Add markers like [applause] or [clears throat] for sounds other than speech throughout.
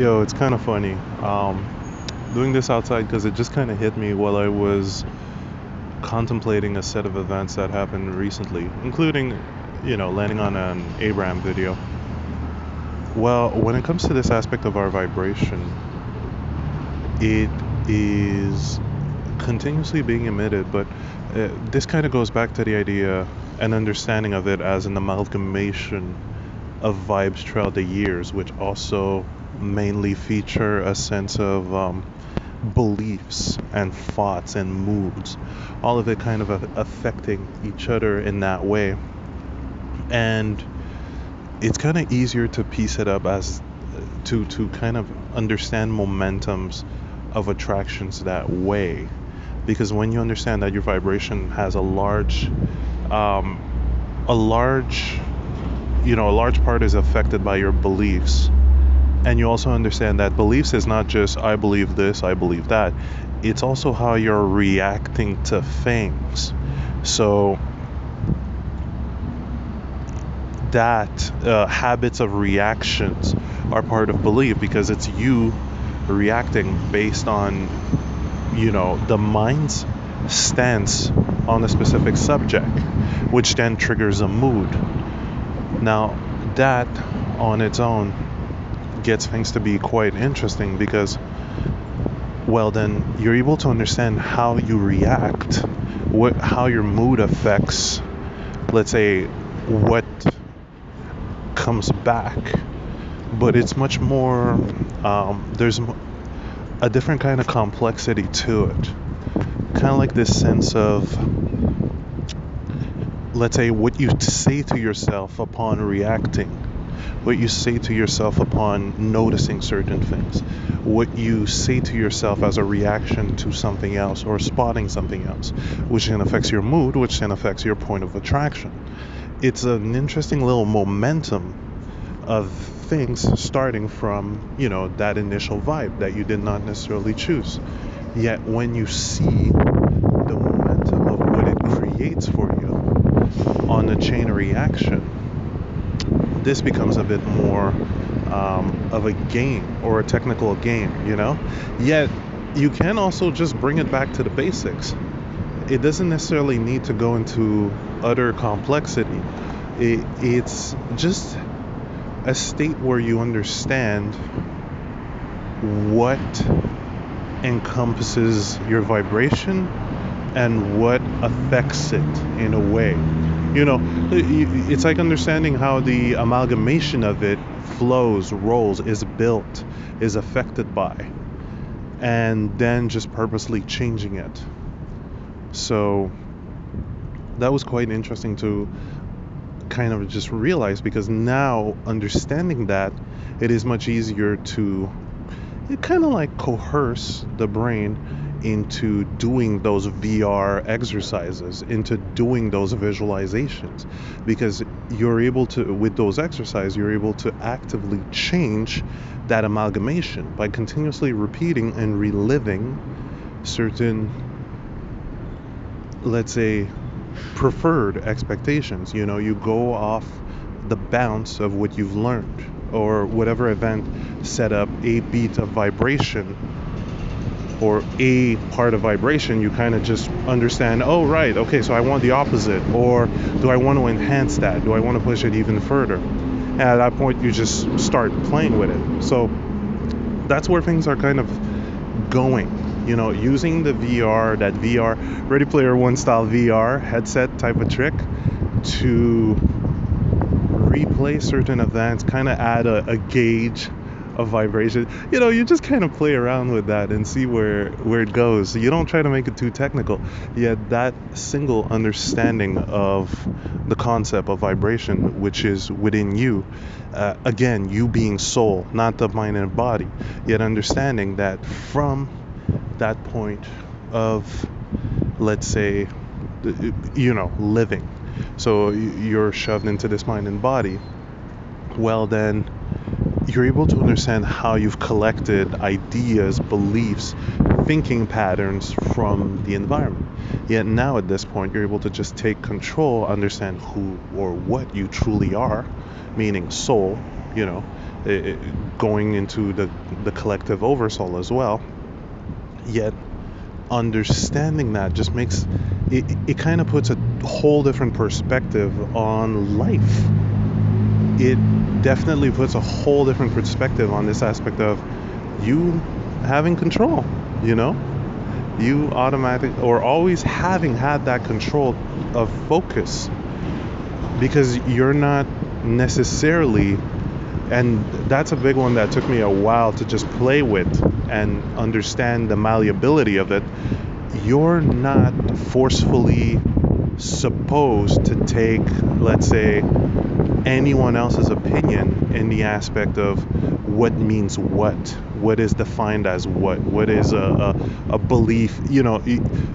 Yo, it's kind of funny. Um, doing this outside because it just kind of hit me while I was contemplating a set of events that happened recently, including, you know, landing on an Abraham video. Well, when it comes to this aspect of our vibration, it is continuously being emitted, but uh, this kind of goes back to the idea and understanding of it as an amalgamation of vibes throughout the years, which also mainly feature a sense of um, beliefs and thoughts and moods, all of it kind of affecting each other in that way. And it's kind of easier to piece it up as to to kind of understand momentums of attractions that way because when you understand that your vibration has a large um, a large you know a large part is affected by your beliefs and you also understand that beliefs is not just I believe this, I believe that. It's also how you're reacting to things. So that uh, habits of reactions are part of belief because it's you reacting based on you know the mind's stance on a specific subject which then triggers a mood now that on its own gets things to be quite interesting because, well, then you're able to understand how you react, what, how your mood affects, let's say, what comes back. But it's much more, um, there's a different kind of complexity to it. Kind of like this sense of, let's say, what you say to yourself upon reacting what you say to yourself upon noticing certain things, what you say to yourself as a reaction to something else or spotting something else, which then affects your mood, which then affects your point of attraction. It's an interesting little momentum of things starting from, you know, that initial vibe that you did not necessarily choose. Yet when you see the momentum of what it creates for you on the chain reaction, this becomes a bit more um, of a game or a technical game, you know? Yet, you can also just bring it back to the basics. It doesn't necessarily need to go into utter complexity. It, it's just a state where you understand what encompasses your vibration and what affects it in a way you know it's like understanding how the amalgamation of it flows rolls is built is affected by and then just purposely changing it. So that was quite interesting to kind of just realize because now understanding that it is much easier to kind of like coerce the brain into doing those VR exercises, into doing those visualizations, because you're able to, with those exercises, you're able to actively change that amalgamation by continuously repeating and reliving certain, let's say, preferred expectations. You know, you go off the bounce of what you've learned or whatever event set up a beat of vibration or a part of vibration, you kind of just understand, oh, right, okay, so I want the opposite. Or do I want to enhance that? Do I want to push it even further? And at that point, you just start playing with it. So that's where things are kind of going. You know, using the VR, that VR, Ready Player One style VR headset type of trick to replay certain events, kind of add a, a gauge of vibration. You know, you just kind of play around with that and see where where it goes. You don't try to make it too technical. Yet that single understanding of the concept of vibration, which is within you, uh, again, you being soul, not the mind and body. Yet understanding that from that point of, let's say, you know, living. So you're shoved into this mind and body. Well, then you're able to understand how you've collected ideas, beliefs, thinking patterns from the environment. Yet now at this point, you're able to just take control, understand who or what you truly are, meaning soul, you know, it, going into the, the collective oversoul as well. Yet, understanding that just makes it, it kind of puts a whole different perspective on life. It definitely puts a whole different perspective on this aspect of you having control, you know? You automatic or always having had that control of focus because you're not necessarily and that's a big one that took me a while to just play with and understand the malleability of it you're not forcefully supposed to take let's say anyone else's opinion in the aspect of what means what what is defined as what what is a, a, a belief you know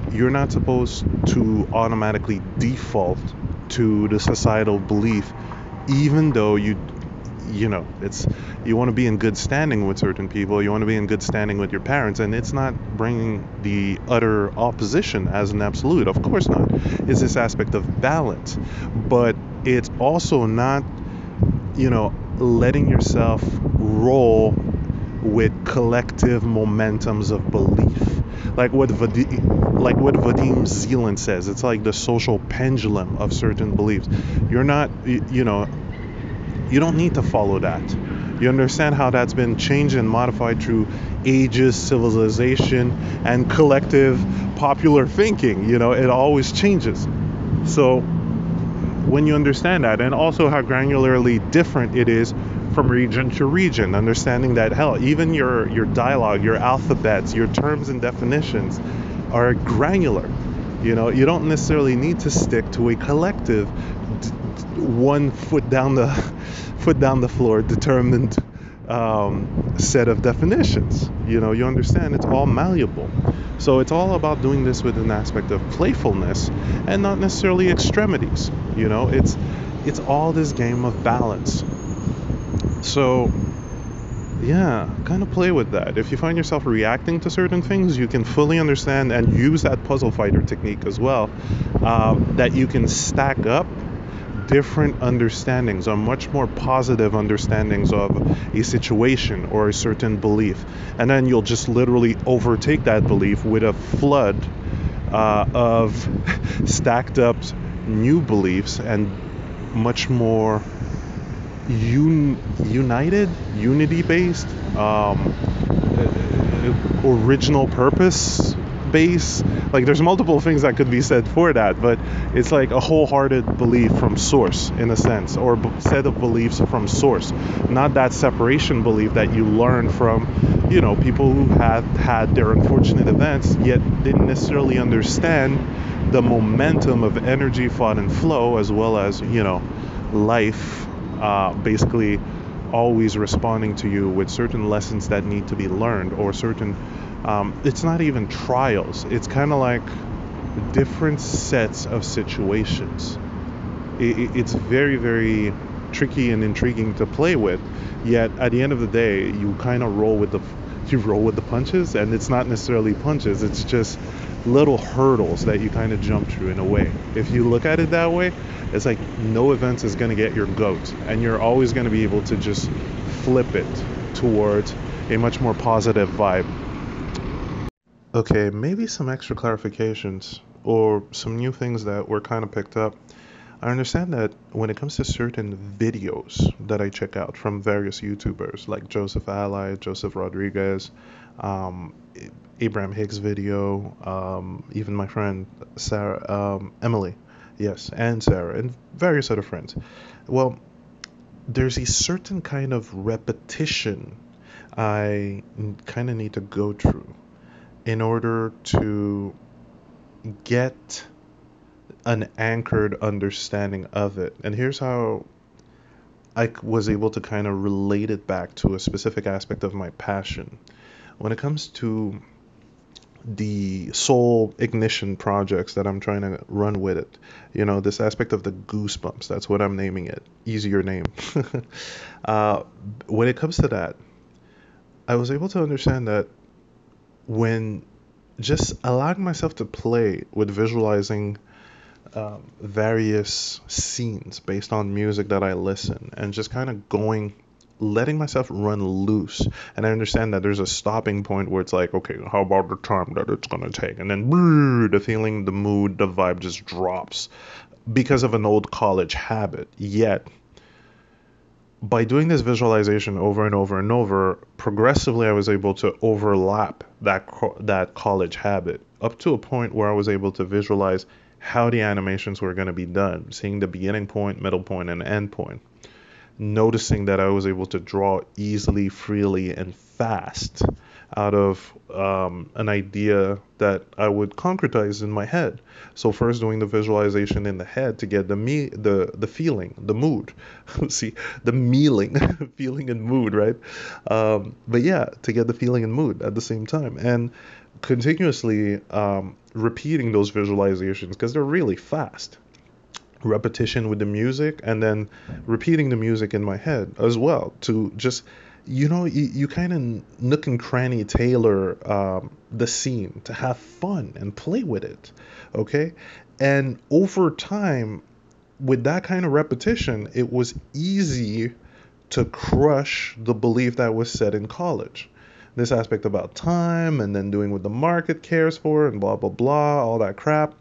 you're not supposed to automatically default to the societal belief even though you you know it's you want to be in good standing with certain people you want to be in good standing with your parents and it's not bringing the utter opposition as an absolute of course not it's this aspect of balance. But it's also not you know letting yourself roll with collective momentums of belief. Like what Vadim, like what Vadim Zeland says it's like the social pendulum of certain beliefs. You're not you know you don't need to follow that. You understand how that's been changed and modified through ages, civilization, and collective popular thinking. You know, it always changes. So, when you understand that, and also how granularly different it is from region to region, understanding that hell, even your your dialogue, your alphabets, your terms and definitions are granular. You know, you don't necessarily need to stick to a collective one foot down the [laughs] foot down the floor determined um, set of definitions. You know, you understand it's all malleable. So it's all about doing this with an aspect of playfulness and not necessarily extremities. You know, it's it's all this game of balance. So yeah, kind of play with that. If you find yourself reacting to certain things, you can fully understand and use that puzzle fighter technique as well. Uh, that you can stack up different understandings or much more positive understandings of a situation or a certain belief. And then you'll just literally overtake that belief with a flood uh, of [laughs] stacked up new beliefs and much more un- united, unity based, um, original purpose base. Like there's multiple things that could be said for that, but it's like a wholehearted belief from source in a sense, or set of beliefs from source, not that separation belief that you learn from, you know, people who had had their unfortunate events yet didn't necessarily understand the momentum of energy, thought, and flow, as well as you know, life, uh, basically always responding to you with certain lessons that need to be learned or certain um, it's not even trials. It's kind of like different sets of situations. It, it's very very tricky and intriguing to play with yet at the end of the day you kind of roll with the you roll with the punches and it's not necessarily punches. It's just little hurdles that you kind of jump through in a way if you look at it that way it's like no event is going to get your goat and you're always going to be able to just flip it towards a much more positive vibe Okay, maybe some extra clarifications or some new things that were kind of picked up. I understand that when it comes to certain videos that I check out from various YouTubers like Joseph Alai, Joseph Rodriguez, um, Abraham Hicks video, um, even my friend Sarah, um, Emily, yes, and Sarah, and various other friends. Well, there's a certain kind of repetition I kind of need to go through in order to get an anchored understanding of it. And here's how I was able to kind of relate it back to a specific aspect of my passion. When it comes to the soul ignition projects that I'm trying to run with it, you know, this aspect of the goosebumps, that's what I'm naming it. Easier name. [laughs] uh, when it comes to that, I was able to understand that when just allowing myself to play with visualizing um, various scenes based on music that I listen and just kind of going letting myself run loose. And I understand that there's a stopping point where it's like, okay, how about the time that it's gonna take? And then brrr, the feeling, the mood, the vibe just drops because of an old college habit. Yet by doing this visualization over and over and over, progressively I was able to overlap that co- that college habit up to a point where I was able to visualize how the animations were going to be done, seeing the beginning point, middle point, and end point. Noticing that I was able to draw easily, freely, and fast out of um, an idea that I would concretize in my head. So first doing the visualization in the head to get the me the the feeling, the mood. [laughs] See the mealing, [laughs] feeling and mood, right? Um, but yeah, to get the feeling and mood at the same time, and continuously um, repeating those visualizations because they're really fast repetition with the music and then repeating the music in my head as well to just you know, you, you kind of nook and cranny tailor um, the scene to have fun and play with it. Okay. And over time, with that kind of repetition, it was easy to crush the belief that was set in college. This aspect about time and then doing what the market cares for and blah, blah, blah, all that crap.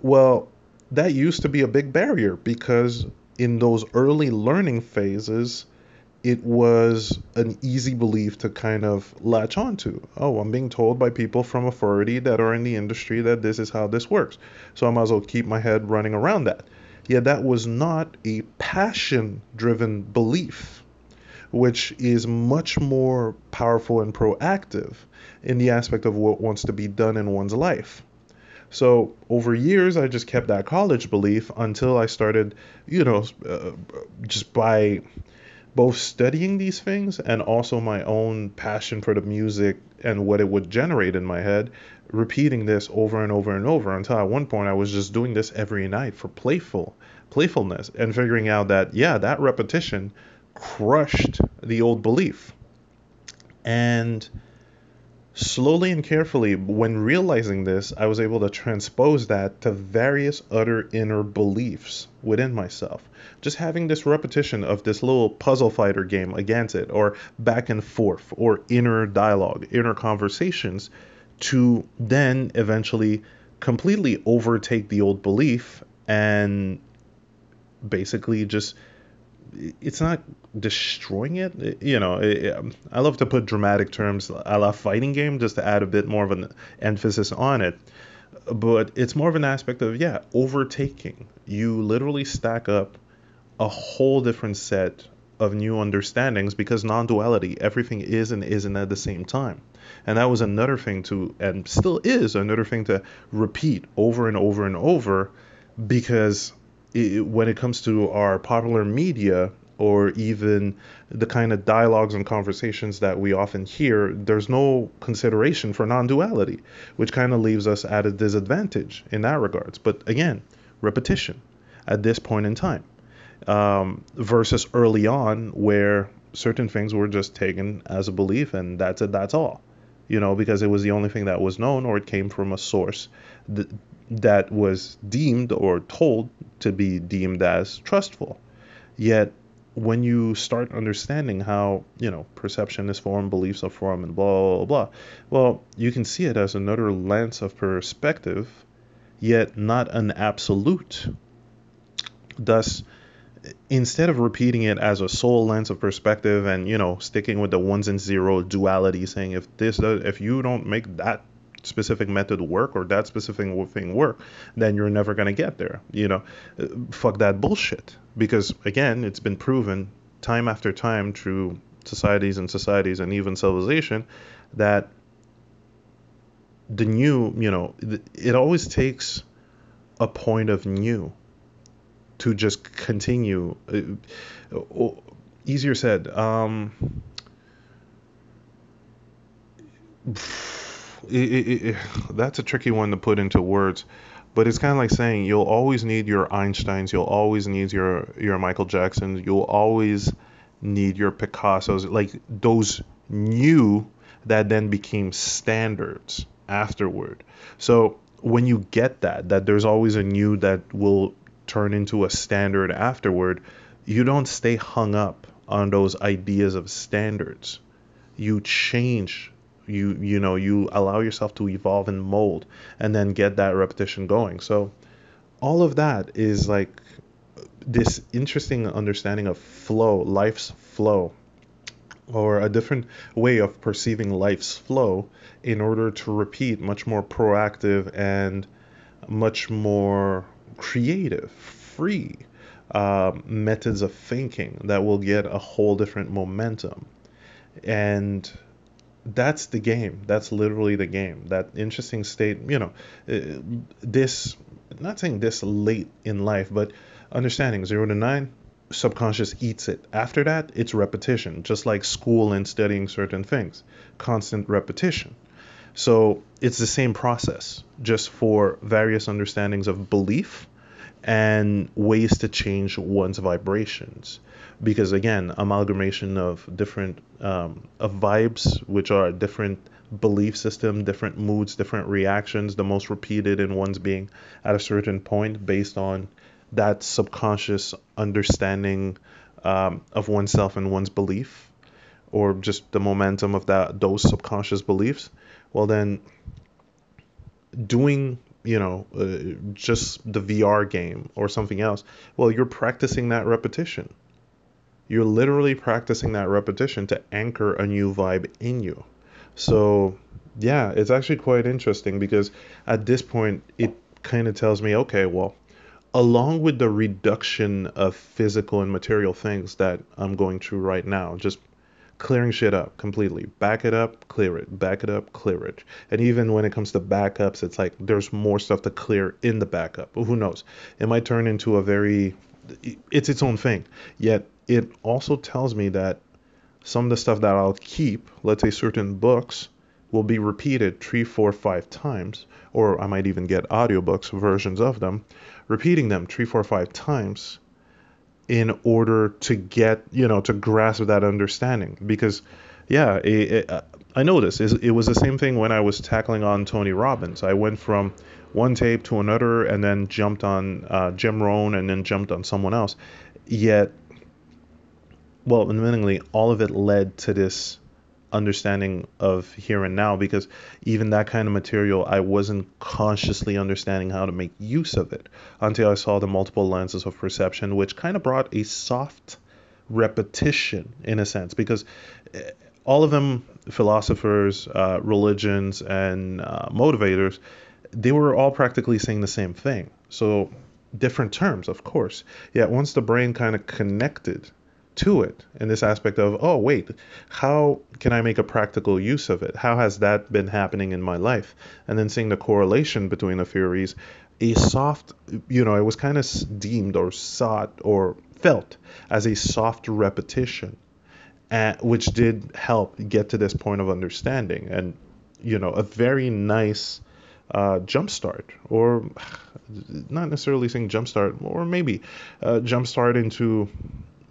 Well, that used to be a big barrier because in those early learning phases, it was an easy belief to kind of latch onto. Oh, I'm being told by people from authority that are in the industry that this is how this works. So I might as well keep my head running around that. Yet that was not a passion driven belief, which is much more powerful and proactive in the aspect of what wants to be done in one's life. So over years, I just kept that college belief until I started, you know, uh, just by both studying these things and also my own passion for the music and what it would generate in my head, repeating this over and over and over until at one point I was just doing this every night for playful playfulness and figuring out that yeah, that repetition crushed the old belief. And Slowly and carefully, when realizing this, I was able to transpose that to various other inner beliefs within myself. Just having this repetition of this little puzzle fighter game against it, or back and forth, or inner dialogue, inner conversations, to then eventually completely overtake the old belief and basically just it's not destroying it. You know, it, um, I love to put dramatic terms a la fighting game just to add a bit more of an emphasis on it. But it's more of an aspect of, yeah, overtaking. You literally stack up a whole different set of new understandings because non duality, everything is and isn't at the same time. And that was another thing to, and still is another thing to repeat over and over and over because it, when it comes to our popular media or even the kind of dialogues and conversations that we often hear, there's no consideration for non duality, which kind of leaves us at a disadvantage in that regards. But again, repetition at this point in time um, versus early on where certain things were just taken as a belief and that's it, that's all. You know, because it was the only thing that was known or it came from a source that, that was deemed or told to be deemed as trustful. Yet when you start understanding how you know perception is formed, beliefs are formed, and blah blah blah, well, you can see it as another lens of perspective, yet not an absolute. Thus, instead of repeating it as a sole lens of perspective and you know sticking with the ones and zero duality, saying if this if you don't make that specific method work or that specific thing work, then you're never going to get there. You know, fuck that bullshit. Because again, it's been proven time after time through societies and societies and even civilization that the new, you know, it always takes a point of new to just continue. Uh, easier said. Um, that's a tricky one to put into words but it's kind of like saying you'll always need your Einsteins, you'll always need your your Michael Jacksons, you'll always need your Picassos, like those new that then became standards afterward. So when you get that, that there's always a new that will turn into a standard afterward, you don't stay hung up on those ideas of standards. You change you you know you allow yourself to evolve and mold and then get that repetition going. So all of that is like this interesting understanding of flow life's flow or a different way of perceiving life's flow in order to repeat much more proactive and much more creative free uh, methods of thinking that will get a whole different momentum. And that's the game. That's literally the game. That interesting state, you know, uh, this, not saying this late in life, but understanding zero to nine, subconscious eats it. After that, it's repetition, just like school and studying certain things, constant repetition. So it's the same process, just for various understandings of belief and ways to change one's vibrations because again amalgamation of different um, of vibes which are different belief system different moods different reactions the most repeated in one's being at a certain point based on that subconscious understanding um, of oneself and one's belief or just the momentum of that those subconscious beliefs. Well then doing you know uh, just the VR game or something else well you're practicing that repetition you're literally practicing that repetition to anchor a new vibe in you. So, yeah, it's actually quite interesting because at this point, it kind of tells me, okay, well, along with the reduction of physical and material things that I'm going through right now, just clearing shit up completely. Back it up, clear it. Back it up, clear it. And even when it comes to backups, it's like there's more stuff to clear in the backup. Who knows? It might turn into a very it's its own thing. Yet it also tells me that some of the stuff that I'll keep, let's say certain books, will be repeated three, four, five times, or I might even get audiobooks, versions of them, repeating them three, four, five times in order to get, you know, to grasp that understanding. Because, yeah, it, it, uh, I this. It was the same thing when I was tackling on Tony Robbins. I went from one tape to another and then jumped on uh, Jim Rohn and then jumped on someone else. Yet well, admittingly, all of it led to this understanding of here and now because even that kind of material, I wasn't consciously understanding how to make use of it until I saw the multiple lenses of perception, which kind of brought a soft repetition in a sense because eh, all of them, philosophers, uh, religions, and uh, motivators, they were all practically saying the same thing. So different terms, of course. Yet once the brain kind of connected to it in this aspect of, oh, wait, how can I make a practical use of it? How has that been happening in my life? And then seeing the correlation between the theories, a soft, you know, it was kind of deemed or sought or felt as a soft repetition, which did help get to this point of understanding and, you know, a very nice uh, jumpstart, or not necessarily saying jumpstart, or maybe uh, jumpstart into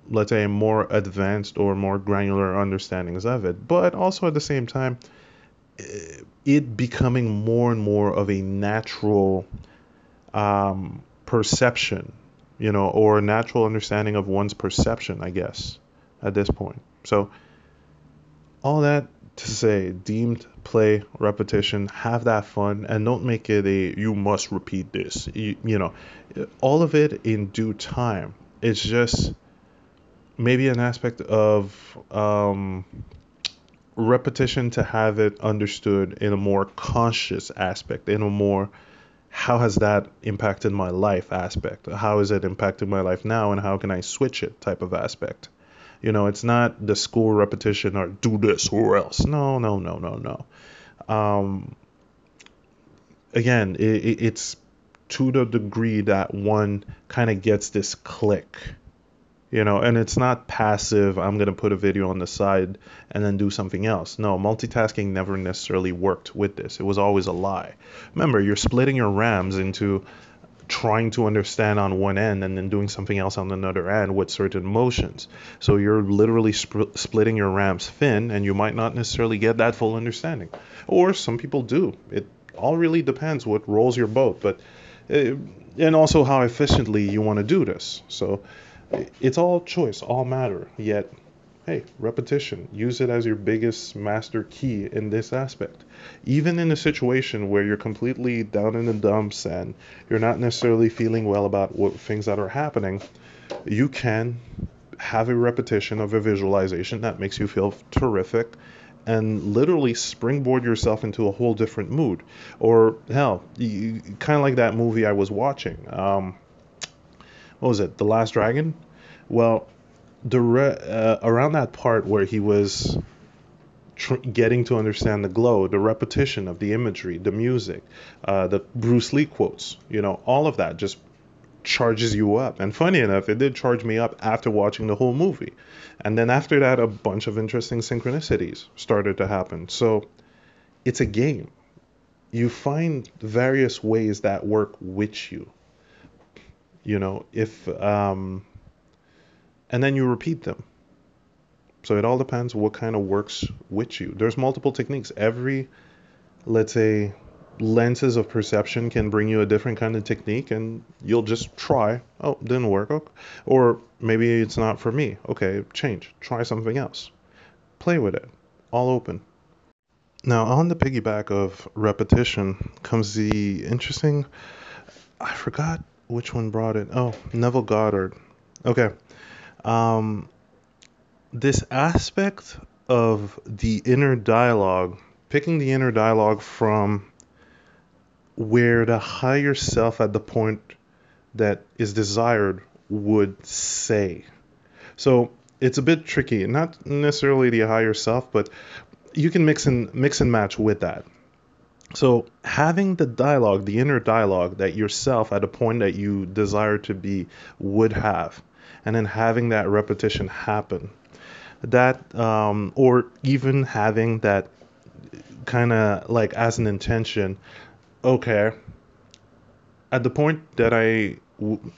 let's say more advanced or more granular understandings of it. But also at the same time eh, it becoming more and more of a natural um, perception you know or a natural understanding of one's perception i guess at this point. So all that to say deemed play repetition have that fun and don't make it a you must repeat this you, you know. All of it in due time. It's just maybe an aspect of um, repetition to have it understood in a more conscious aspect, in a more how has that impacted my life aspect? How is it impacting my life now, and how can I switch it type of aspect? You know, it's not the school repetition or do this or else. No, no, no, no, no. Um, again, it, it, it's to the degree that one kind of gets this click you know and it's not passive i'm going to put a video on the side and then do something else. No multitasking never necessarily worked with this. It was always a lie. Remember you're splitting your rams into trying to understand on one end and then doing something else on another end with certain motions. So you're literally sp- splitting your rams thin and you might not necessarily get that full understanding. Or some people do. It all really depends what rolls your boat but uh, and also how efficiently you want to do this. So it's all choice, all matter. Yet hey, repetition, use it as your biggest master key in this aspect. Even in a situation where you're completely down in the dumps and you're not necessarily feeling well about what things that are happening, you can have a repetition of a visualization that makes you feel terrific and literally springboard yourself into a whole different mood. Or hell, kind of like that movie I was watching. Um, what was it? The Last Dragon. Well, the re- uh, around that part where he was tr- getting to understand the glow, the repetition of the imagery, the music, uh, the Bruce Lee quotes, you know, all of that just charges you up. And funny enough, it did charge me up after watching the whole movie. And then after that, a bunch of interesting synchronicities started to happen. So it's a game. You find various ways that work with you. You know, if, um, and then you repeat them. So it all depends what kind of works with you. There's multiple techniques. Every, let's say, lenses of perception can bring you a different kind of technique and you'll just try oh didn't work okay. or maybe it's not for me okay change try something else play with it all open now on the piggyback of repetition comes the interesting i forgot which one brought it oh neville goddard okay um, this aspect of the inner dialogue picking the inner dialogue from where the higher self at the point that is desired would say. So it's a bit tricky, not necessarily the higher self, but you can mix and mix and match with that. So having the dialogue, the inner dialogue that yourself at a point that you desire to be would have, and then having that repetition happen, that um, or even having that kind of like as an intention okay, at the point that I,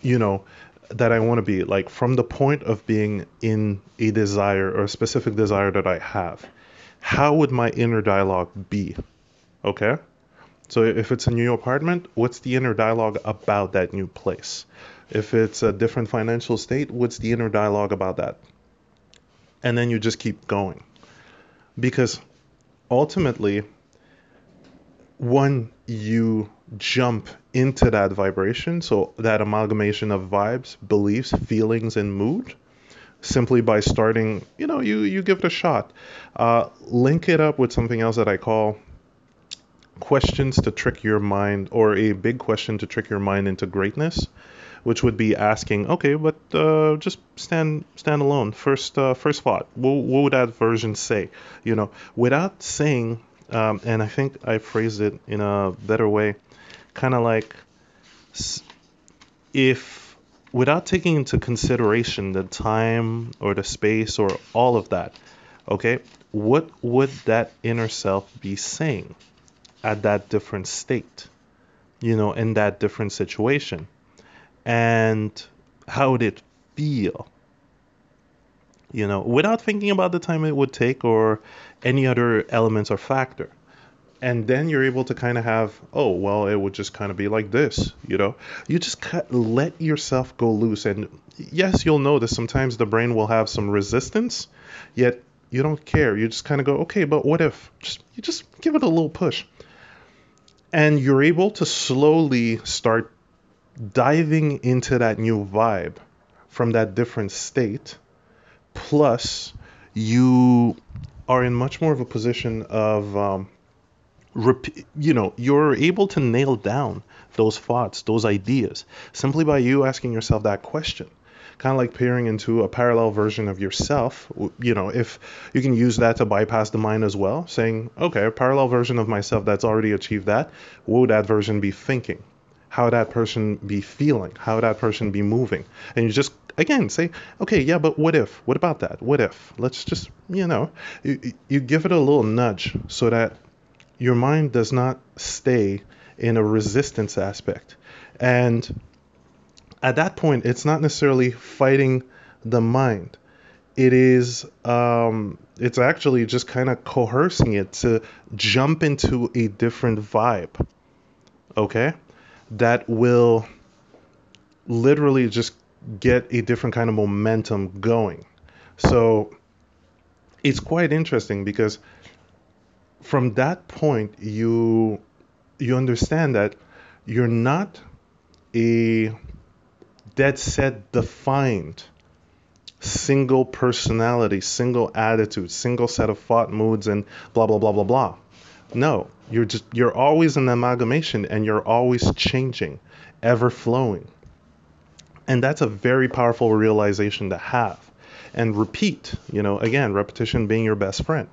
you know, that I want to be, like from the point of being in a desire or a specific desire that I have, how would my inner dialogue be? Okay? So if it's a new apartment, what's the inner dialogue about that new place? If it's a different financial state, what's the inner dialogue about that? And then you just keep going. Because ultimately, one you jump into that vibration so that amalgamation of vibes beliefs feelings and mood simply by starting you know you you give it a shot uh, link it up with something else that i call questions to trick your mind or a big question to trick your mind into greatness which would be asking okay but uh, just stand stand alone. First uh, first thought what, what would that version say? You know without saying um, and I think I phrased it in a better way, kind of like if without taking into consideration the time or the space or all of that, okay, what would that inner self be saying at that different state, you know, in that different situation? And how would it feel? you know, without thinking about the time it would take or any other elements or factor. And then you're able to kind of have, oh, well, it would just kind of be like this, you know. You just let yourself go loose. And yes, you'll notice sometimes the brain will have some resistance, yet you don't care. You just kind of go, okay, but what if? Just, you just give it a little push. And you're able to slowly start diving into that new vibe from that different state Plus, you are in much more of a position of, um, rep- you know, you're able to nail down those thoughts, those ideas, simply by you asking yourself that question. Kind of like peering into a parallel version of yourself. You know, if you can use that to bypass the mind as well, saying, okay, a parallel version of myself that's already achieved that, what would that version be thinking? How would that person be feeling? How would that person be moving? And you just again say okay yeah but what if what about that what if let's just you know you, you give it a little nudge so that your mind does not stay in a resistance aspect and at that point it's not necessarily fighting the mind it is um, it's actually just kind of coercing it to jump into a different vibe okay that will literally just get a different kind of momentum going. So it's quite interesting because from that point you you understand that you're not a dead set defined single personality, single attitude, single set of thought moods and blah blah blah blah blah. No, you're just you're always an amalgamation and you're always changing, ever flowing. And that's a very powerful realization to have. And repeat, you know, again, repetition being your best friend.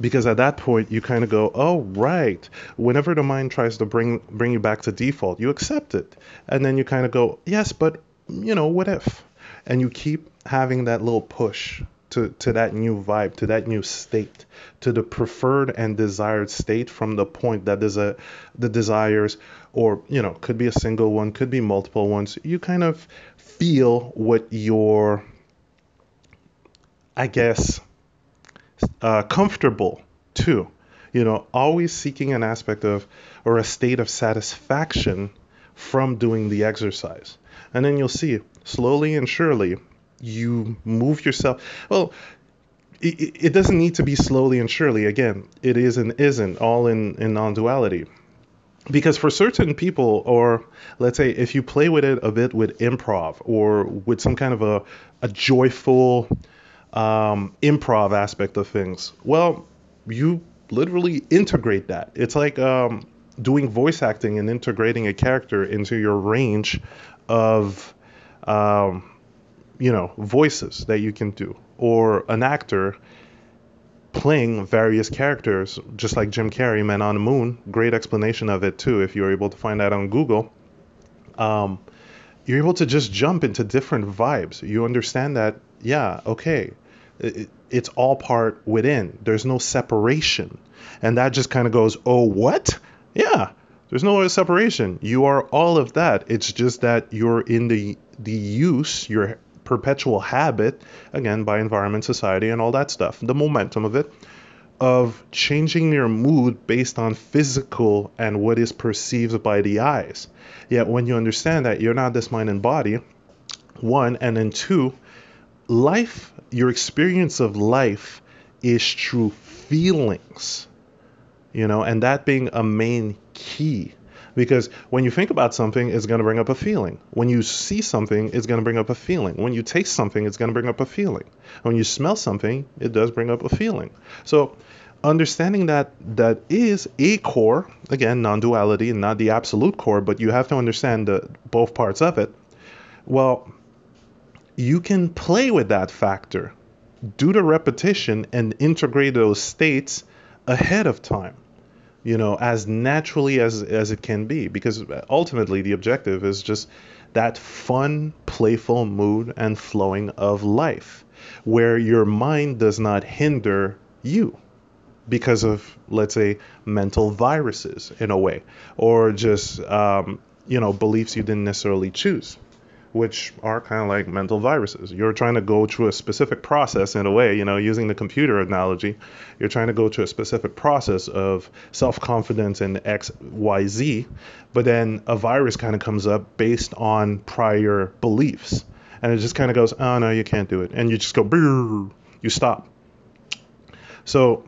Because at that point you kind of go, "Oh, right." Whenever the mind tries to bring bring you back to default, you accept it. And then you kind of go, "Yes, but you know, what if?" And you keep having that little push to, to that new vibe, to that new state, to the preferred and desired state from the point that there's a the desires, or you know, could be a single one, could be multiple ones. You kind of feel what your, I guess, uh, comfortable too. You know, always seeking an aspect of or a state of satisfaction from doing the exercise. And then you'll see slowly and surely you move yourself. Well, it, it doesn't need to be slowly and surely. Again, it is and isn't all in, in non duality. Because for certain people, or let's say if you play with it a bit with improv or with some kind of a, a joyful um, improv aspect of things, well, you literally integrate that. It's like um, doing voice acting and integrating a character into your range of um, you know, voices that you can do, or an actor playing various characters, just like Jim Carrey, Man on the Moon. Great explanation of it too, if you're able to find that on Google. Um, you're able to just jump into different vibes. You understand that, yeah, okay, it, it's all part within. There's no separation, and that just kind of goes, oh, what? Yeah, there's no separation. You are all of that. It's just that you're in the the use. You're perpetual habit, again, by environment, society, and all that stuff, the momentum of it, of changing your mood based on physical and what is perceived by the eyes. Yet when you understand that you're not this mind and body, one, and then two, life, your experience of life is through feelings, you know, and that being a main key because when you think about something, it's going to bring up a feeling. When you see something, it's going to bring up a feeling. When you taste something, it's going to bring up a feeling. When you smell something, it does bring up a feeling. So understanding that that is a core, again, non-duality and not the absolute core, but you have to understand the, both parts of it. Well, you can play with that factor, do the repetition, and integrate those states ahead of time you know, as naturally as as it can be, because ultimately the objective is just that fun, playful mood and flowing of life, where your mind does not hinder you because of, let's say, mental viruses in a way, or just um, you know beliefs you didn't necessarily choose which are kind of like mental viruses. You're trying to go through a specific process in a way, you know, using the computer analogy, you're trying to go through a specific process of self confidence and X, Y, Z, but then a virus kind of comes up based on prior beliefs. And it just kind of goes, oh no, you can't do it. And you just go, you stop. So,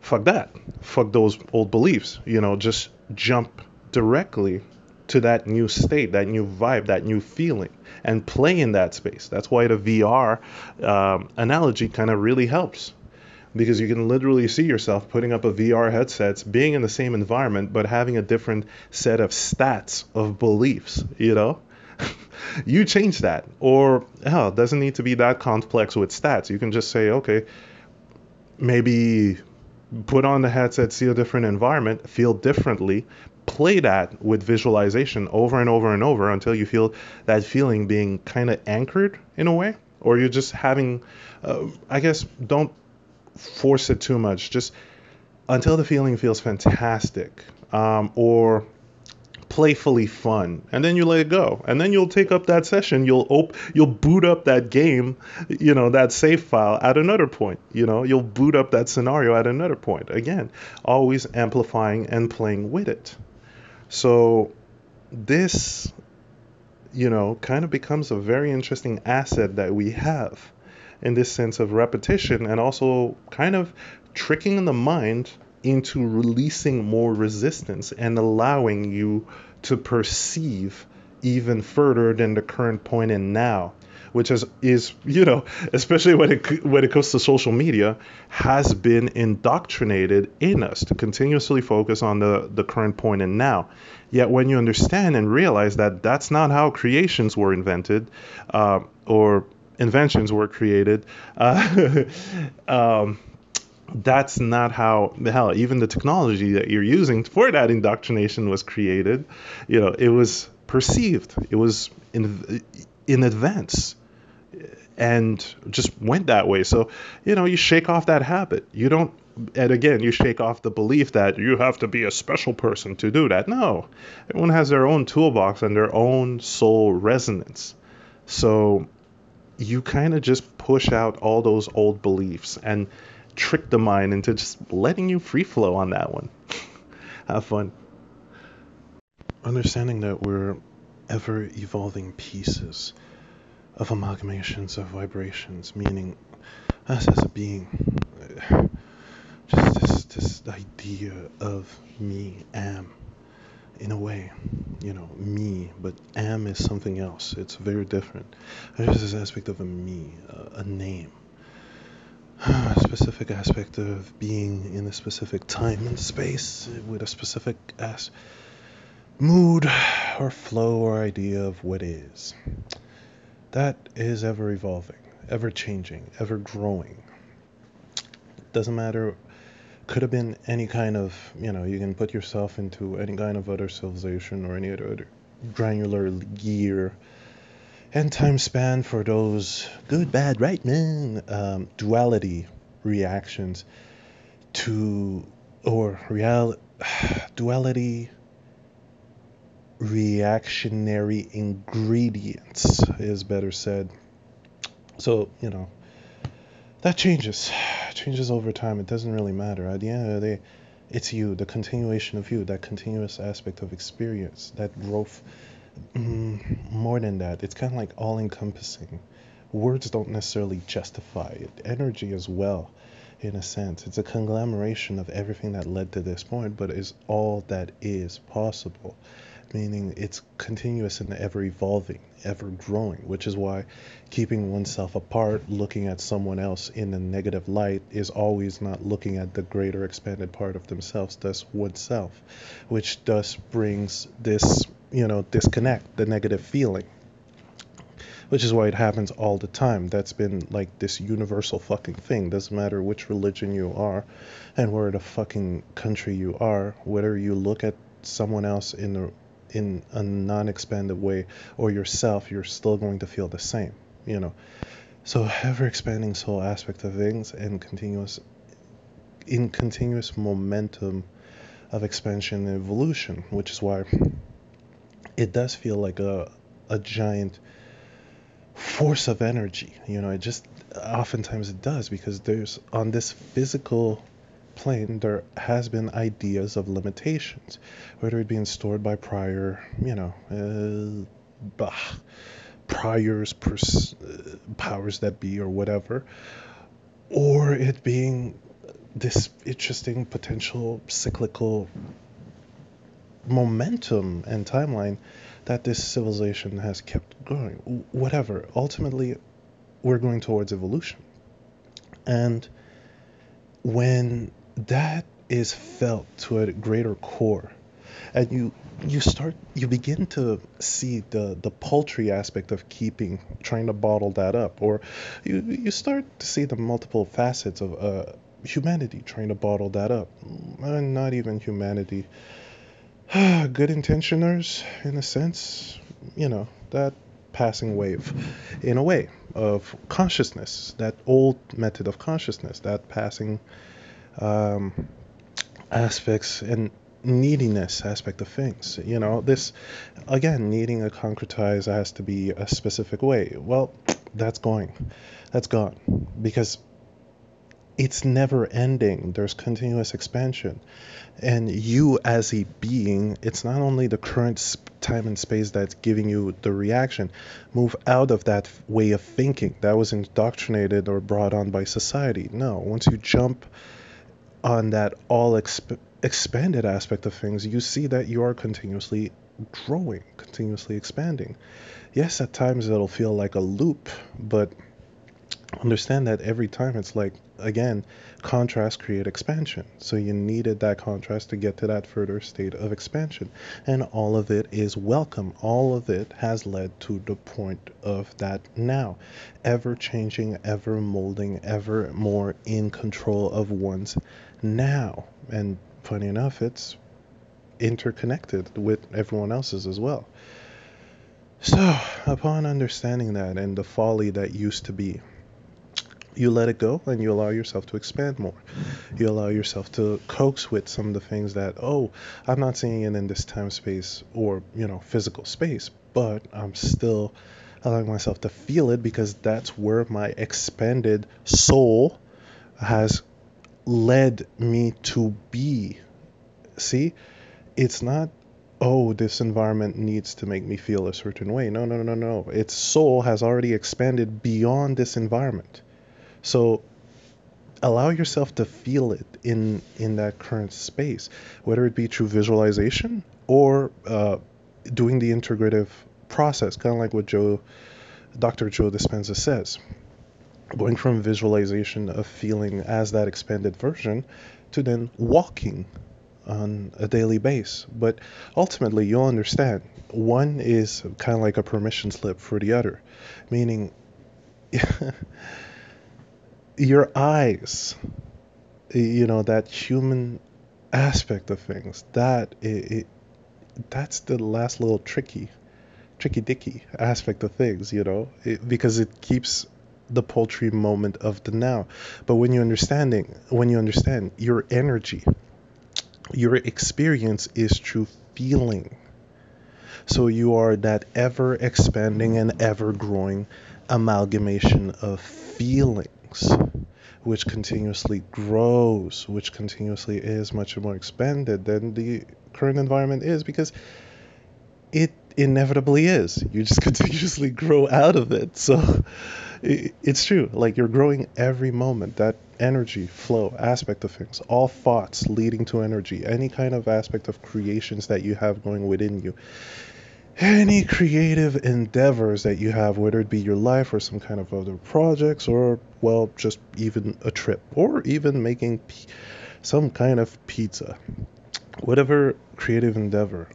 fuck that. Fuck those old beliefs. You know, just jump directly to that new state, that new vibe, that new feeling, and play in that space. That's why the VR um, analogy kind of really helps because you can literally see yourself putting up a VR headsets, being in the same environment, but having a different set of stats of beliefs, you know? [laughs] you change that. Or, hell, it doesn't need to be that complex with stats. You can just say, okay, maybe put on the headset, see a different environment, feel differently, play that with visualization over and over and over until you feel that feeling being kind of anchored in a way, or you're just having, uh, I guess, don't force it too much. Just until the feeling feels fantastic, um, or playfully fun and then you let it go and then you'll take up that session you'll op- you'll boot up that game you know that save file at another point you know you'll boot up that scenario at another point again always amplifying and playing with it so this, you know, kind of becomes a very interesting asset that we have. in this sense of repetition and also kind of tricking the mind into releasing more resistance and allowing you to perceive even further than the current point in now which is is you know especially when it when it comes to social media has been indoctrinated in us to continuously focus on the the current point and now. Yet when you understand and realize that that's not how creations were invented uh, or inventions were created [laughs] uh, um, that's not how hell even the technology that you're using for that indoctrination was created you know it was perceived. It was in in advance and just went that way. So you know you shake off that habit. You don't and again you shake off the belief that you have to be a special person to do that. No. Everyone has their own toolbox and their own soul resonance. So you kind of just push out all those old beliefs and trick the mind into just letting you free flow on that one. [laughs] Have fun. Understanding that we're ever evolving pieces of amalgamations of vibrations, meaning us as a being, uh, just this, this idea of me, am, in a way, you know, me, but am is something else. It's very different. There's this aspect of a me, a, a name [sighs] a specific aspect of being in a specific time and space with a specific as mood or flow or idea of what is. That is ever evolving, ever changing, ever growing. Doesn't matter. Could have been any kind of, you know, you can put yourself into any kind of other civilization or any other granular gear and time span for those good, bad, right, man um, duality reactions to or real [sighs] duality reactionary ingredients is better said. So you know that changes, changes over time. It doesn't really matter. At the end of the day, it's you, the continuation of you, that continuous aspect of experience, that growth Mm, more than that, it's kind of like all encompassing. Words don't necessarily justify it, energy as well, in a sense. It's a conglomeration of everything that led to this point, but is all that is possible. Meaning it's continuous and ever evolving, ever growing, which is why keeping oneself apart, looking at someone else in a negative light, is always not looking at the greater expanded part of themselves, thus oneself, which thus brings this you know, disconnect the negative feeling. Which is why it happens all the time. That's been like this universal fucking thing. Doesn't matter which religion you are and where the fucking country you are, whether you look at someone else in a in a non-expanded way or yourself, you're still going to feel the same, you know. So ever expanding soul aspect of things and continuous in continuous momentum of expansion and evolution, which is why it does feel like a a giant force of energy. You know, it just oftentimes it does because there's on this physical plane there has been ideas of limitations, whether it being stored by prior, you know, uh, bah, priors, pers- uh, powers that be, or whatever, or it being this interesting potential cyclical momentum and timeline that this civilization has kept going. Whatever. Ultimately, we're going towards evolution. And when that is felt to a greater core, and you you start you begin to see the the paltry aspect of keeping trying to bottle that up or you you start to see the multiple facets of uh, humanity trying to bottle that up. And not even humanity. [sighs] Good intentioners in a sense, you know, that passing wave in a way of consciousness, that old method of consciousness, that passing um, aspects and neediness aspect of things. You know, this again, needing a concretize has to be a specific way. Well, that's going, that's gone because it's never ending. There's continuous expansion. And you, as a being, it's not only the current time and space that's giving you the reaction. Move out of that way of thinking that was indoctrinated or brought on by society. No, once you jump on that all exp- expanded aspect of things, you see that you are continuously growing, continuously expanding. Yes, at times it'll feel like a loop, but understand that every time it's like again contrast create expansion. So you needed that contrast to get to that further state of expansion. And all of it is welcome. All of it has led to the point of that now. Ever changing ever molding ever more in control of one's now and funny enough it's interconnected with everyone else's as well so upon understanding that and the folly that used to be you let it go and you allow yourself to expand more. You allow yourself to coax with some of the things that, oh, I'm not seeing it in this time space or, you know, physical space, but I'm still allowing myself to feel it because that's where my expanded soul has led me to be. See, it's not oh, this environment needs to make me feel a certain way. No, no, no, no. Its soul has already expanded beyond this environment. So allow yourself to feel it in in that current space, whether it be through visualization or uh, doing the integrative process, kind of like what Joe, Dr. Joe Dispenza says, going from visualization of feeling as that expanded version to then walking on a daily base. But ultimately, you'll understand one is kind of like a permission slip for the other, meaning. [laughs] your eyes, you know, that human aspect of things, that it, it that's the last little tricky, tricky dicky aspect of things, you know, it, because it keeps the paltry moment of the now. But when you understanding, when you understand your energy, your experience is through feeling. So you are that ever expanding and ever growing amalgamation of feelings, which continuously grows, which continuously is much more expanded than the current environment is because it inevitably is. You just [laughs] continuously grow out of it. So it's true. Like you're growing every moment. That energy flow aspect of things, all thoughts leading to energy, any kind of aspect of creations that you have going within you any creative endeavors that you have, whether it be your life or some kind of other projects, or, well, just even a trip, or even making p- some kind of pizza. Whatever creative endeavor,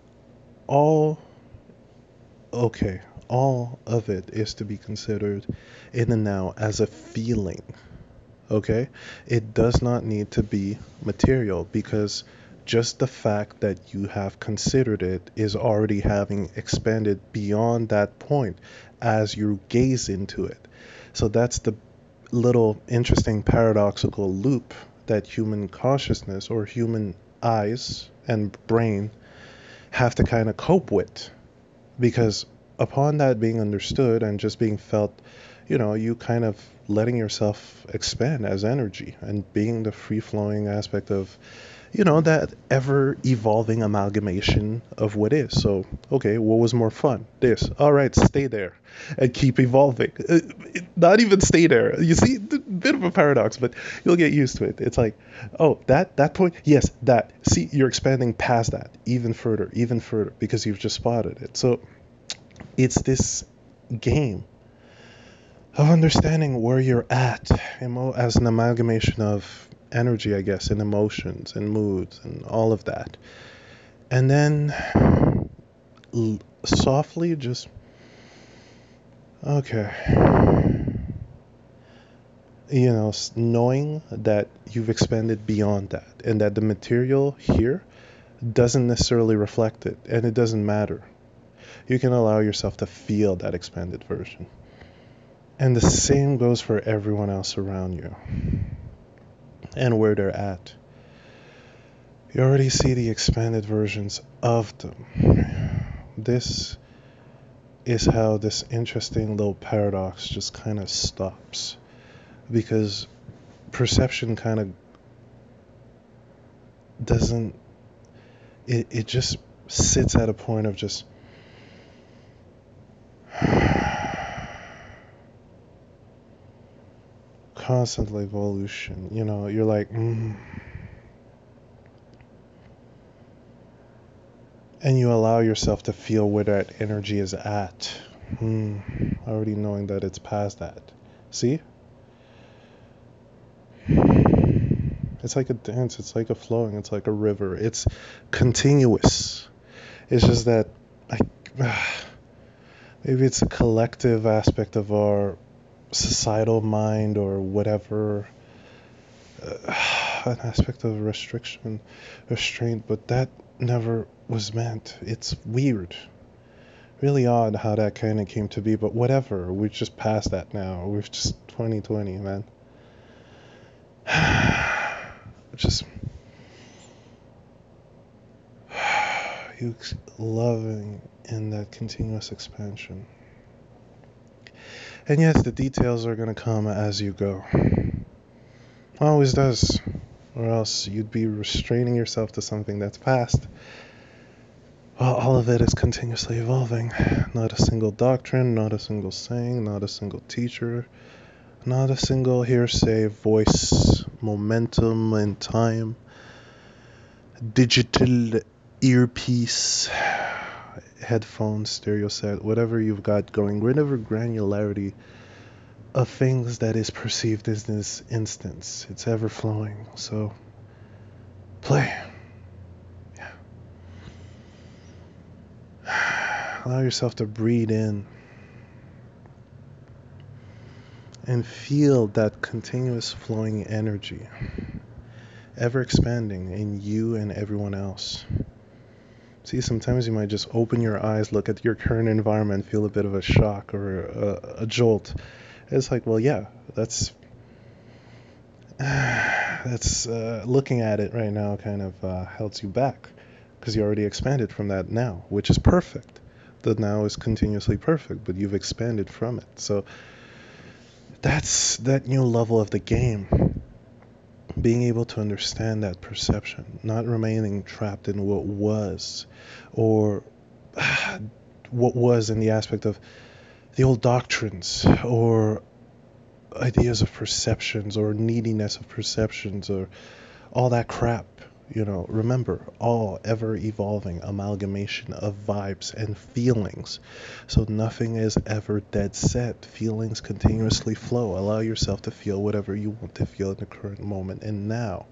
all okay, all of it is to be considered in the now as a feeling. Okay? It does not need to be material because just the fact that you have considered it is already having expanded beyond that point as you gaze into it. So that's the little interesting paradoxical loop that human consciousness or human eyes and brain have to kind of cope with. Because upon that being understood and just being felt, you know, you kind of letting yourself expand as energy and being the free flowing aspect of you know, that ever evolving amalgamation of what is. So, okay, what was more fun? This. All right, stay there and keep evolving. Uh, not even stay there. You see, a bit of a paradox, but you'll get used to it. It's like, oh, that that point, yes, that. See, you're expanding past that even further, even further because you've just spotted it. So, it's this game of understanding where you're at as an amalgamation of energy, I guess, and emotions and moods and all of that. And then l- softly just, okay. You know, knowing that you've expanded beyond that and that the material here doesn't necessarily reflect it and it doesn't matter. You can allow yourself to feel that expanded version. And the same goes for everyone else around you and where they're at. You already see the expanded versions of them. This is how this interesting little paradox just kind of stops. Because perception kind of doesn't it, it just sits at a point of just constantly evolution you know you're like mm. and you allow yourself to feel where that energy is at mm. already knowing that it's past that see it's like a dance, it's like a flowing, it's like a river. It's continuous. It's just that I [sighs] maybe it's a collective aspect of our societal mind or whatever uh, [sighs] an aspect of restriction restraint but that never was meant. It's weird. Really odd how that kind of came to be but whatever. We've just passed that now. We've just 2020 man. [sighs] Just [sighs] you loving in that continuous expansion. And yes, the details are going to come as you go. Always does. Or else you'd be restraining yourself to something that's past. Well, all of it is continuously evolving. Not a single doctrine, not a single saying, not a single teacher, not a single hearsay voice momentum and time, digital earpiece, headphones, stereo set, whatever you've got going, whatever granularity of things that is perceived in this instance. It's ever flowing. So play. Yeah. [sighs] Allow yourself to breathe in and feel that continuous flowing energy ever expanding in you and everyone else. See, sometimes you might just open your eyes, look at your current environment, feel a bit of a shock or a, a jolt. It's like, well, yeah, that's [sighs] that's uh, looking at it right now kind of uh, holds you back because you already expanded from that now, which is perfect. The now is continuously perfect, but you've expanded from it. So that's that new level of the game. Being able to understand that perception, not remaining trapped in what was, or [sighs] what was in the aspect of the old doctrines, or ideas of perceptions, or neediness of perceptions, or all that crap. You know, remember, all ever evolving amalgamation of vibes and feelings. So nothing is ever dead set. Feelings continuously flow. Allow yourself to feel whatever you want to feel in the current moment and now.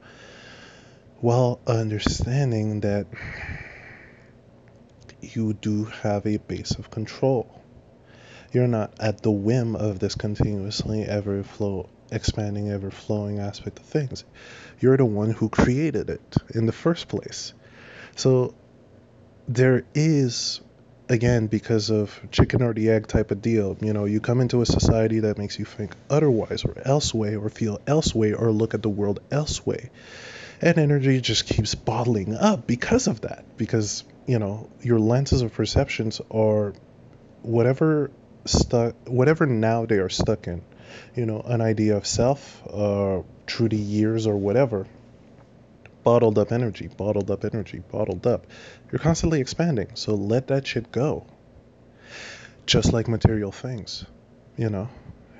While understanding that you do have a base of control. You're not at the whim of this continuously ever flow expanding, ever flowing aspect of things. You're the one who created it in the first place. So there is, again, because of chicken or the egg type of deal, you know, you come into a society that makes you think otherwise or elsewhere or feel elsewhere or look at the world elsewhere. And energy just keeps bottling up because of that. Because, you know, your lenses of perceptions are whatever stuck whatever now they are stuck in you know, an idea of self uh, through the years or whatever. Bottled up energy, bottled up energy, bottled up. You're constantly expanding, so let that shit go. Just like material things, you know,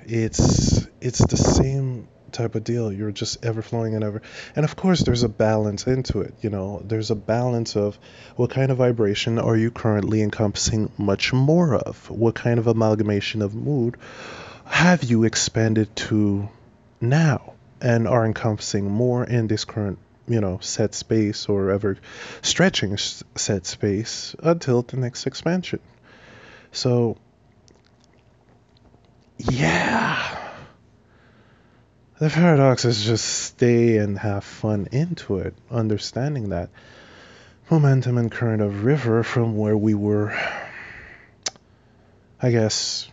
it's it's the same type of deal. You're just ever flowing and ever. And of course, there's a balance into it. You know, there's a balance of what kind of vibration are you currently encompassing much more of? What kind of amalgamation of mood have you expanded to now and are encompassing more in this current you know set space or ever stretching set space until the next expansion? So yeah. The paradox is just stay and have fun into it understanding that momentum and current of river from where we were i guess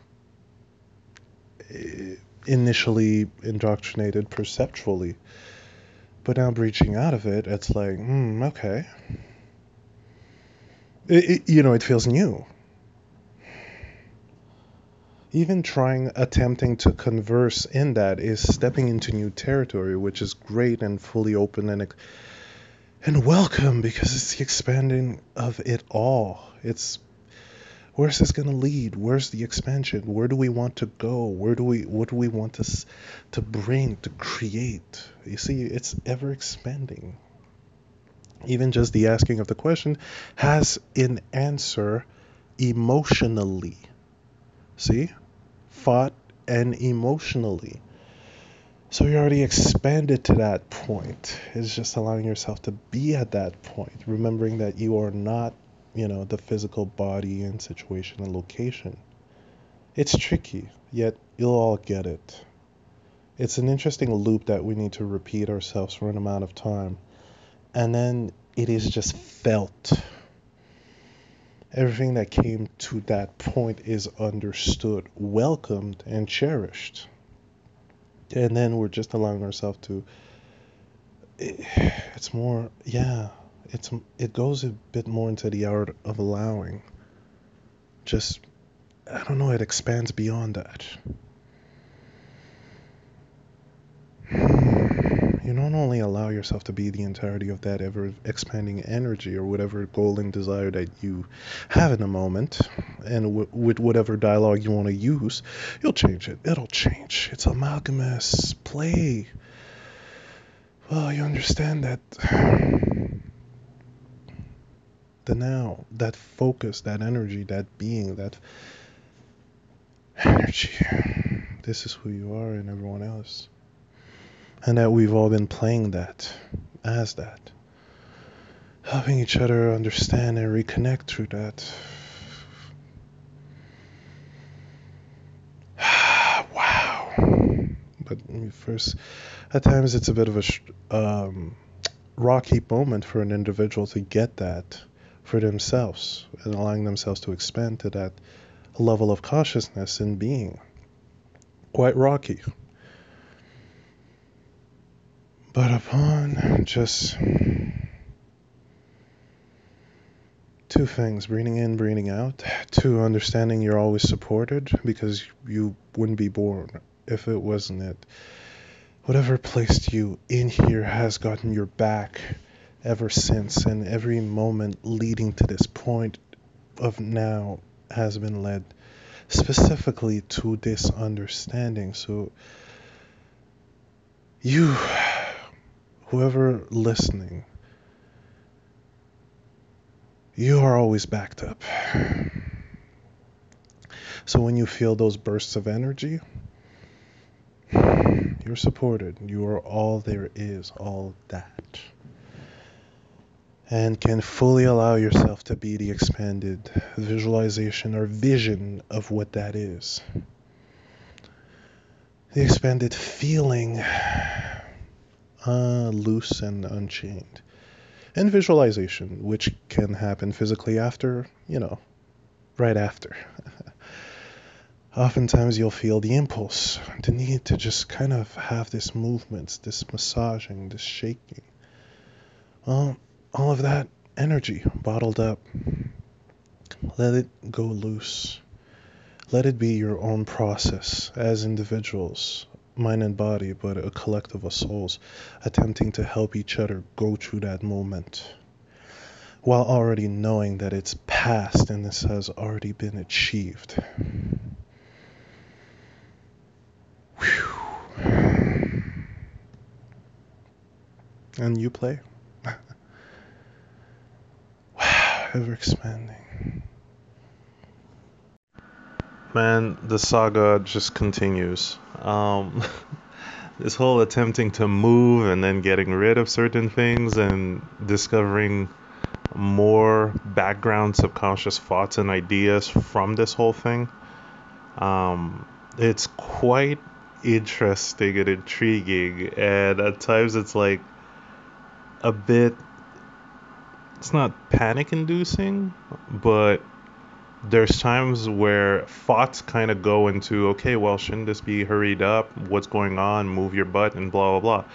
initially indoctrinated perceptually. But now breaching out of it, it's like, hmm, okay. It, it, you know, it feels new. even trying attempting to converse in that is stepping into new territory which is great and fully open and and welcome because it's the expanding of it all it's where's this going to lead? Where's the expansion? Where do we want to go? Where do we what do we want to to bring to create? You see it's ever expanding. Even just the asking of the question has an answer emotionally. See? Thought and emotionally. So you already expanded to that point. It's just allowing yourself to be at that point remembering that you are not you know, the physical body and situation and location. It's tricky, yet you'll all get it. It's an interesting loop that we need to repeat ourselves for an amount of time. And then it is just felt. Everything that came to that point is understood, welcomed, and cherished. And then we're just allowing ourselves to. [sighs] It's more, yeah, it's it goes a bit more into the art of allowing. Just I don't know, it expands beyond that. [sighs] You don't only allow yourself to be the entirety of that ever expanding energy or whatever goal and desire that you have in a moment, and w- with whatever dialogue you want to use, you'll change it. It'll change. It's amalgamous. Play. Well, you understand that [sighs] the now, that focus, that energy, that being, that energy. [sighs] This is who you are and everyone else. And that we've all been playing that as that. Helping each other understand and reconnect through that. [sighs] wow. But first, at times it's a bit of a um, rocky moment for an individual to get that for themselves and allowing themselves to expand to that level of consciousness and being. Quite rocky. But upon just two things breathing in, breathing out, two, understanding you're always supported because you wouldn't be born if it wasn't it. Whatever placed you in here has gotten your back ever since, and every moment leading to this point of now has been led specifically to this understanding. So, you, whoever listening, you are always backed up. So, when you feel those bursts of energy, you're supported. You are all there is, all that and can fully allow yourself to be the expanded visualization or vision of what that is. The expanded feeling, uh, loose and unchained. And visualization, which can happen physically after, you know, right after. [laughs] Oftentimes you'll feel the impulse, the need to just kind of have this movement, this massaging, this shaking. Well, all of that energy bottled up. Let it go loose. Let it be your own process as individuals, mind and body, but a collective of souls attempting to help each other go through that moment while already knowing that it's past and this has already been achieved. Whew. And you play. Ever expanding. Man, the saga just continues. Um, [laughs] this whole attempting to move and then getting rid of certain things and discovering more background subconscious thoughts and ideas from this whole thing. Um, it's quite interesting and intriguing, and at times it's like a bit it's not panic inducing, but there's times where thoughts kind of go into, okay, well, shouldn't this be hurried up? What's going on? Move your butt and blah, blah, blah.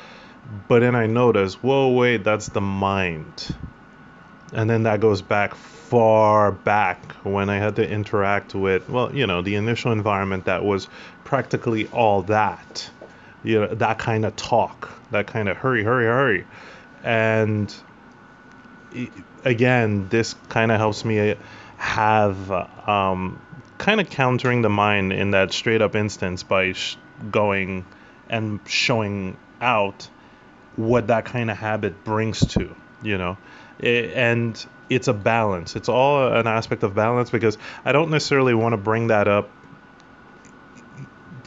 But then I notice, whoa, wait, that's the mind. and then that goes back far back when I had to interact with, well, you know, the initial environment that was practically all that, you know, that kind of talk, that kind of hurry, hurry, hurry. And again, this kind of helps me have um, kind of countering the mind in that straight up instance by sh- going and showing out what that kind of habit brings to, you know. It, and it's a balance. It's all an aspect of balance because I don't necessarily want to bring that up.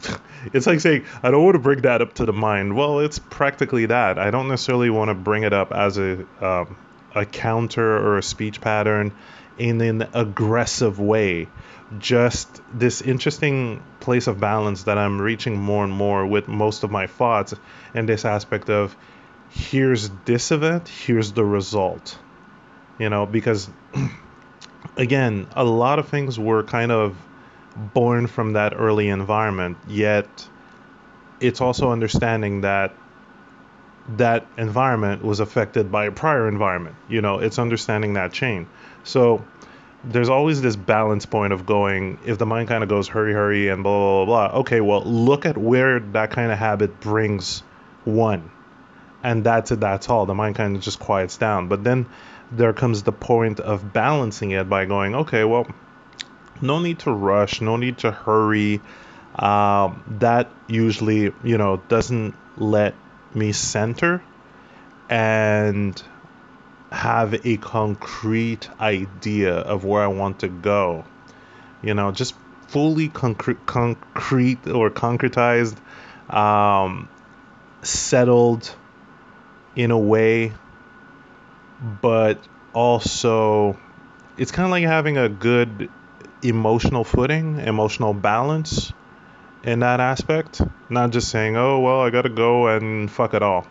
[laughs] it's like saying I don't want to bring that up to the mind. Well, it's practically that. I don't necessarily want to bring it up as a um, a counter or a speech pattern in an aggressive way. Just this interesting place of balance that I'm reaching more and more with most of my thoughts, and this aspect of here's this event, here's the result. You know, because [clears throat] again, a lot of things were kind of born from that early environment, yet it's also understanding that that environment was affected by a prior environment. You know, it's understanding that chain. So there's always this balance point of going, if the mind kind of goes hurry, hurry, and blah, blah, blah, blah. Okay, well, look at where that kind of habit brings one. And that's it, that's all. The mind kind of just quiets down. But then there comes the point of balancing it by going, okay, well, no need to rush, no need to hurry. Um, that usually, you know, doesn't let me center and have a concrete idea of where I want to go. You know, just fully concrete, concrete or concretized, um, settled in a way, but also it's kind of like having a good emotional footing, emotional balance in that aspect. Not just saying, "Oh well, I gotta go and fuck it all,"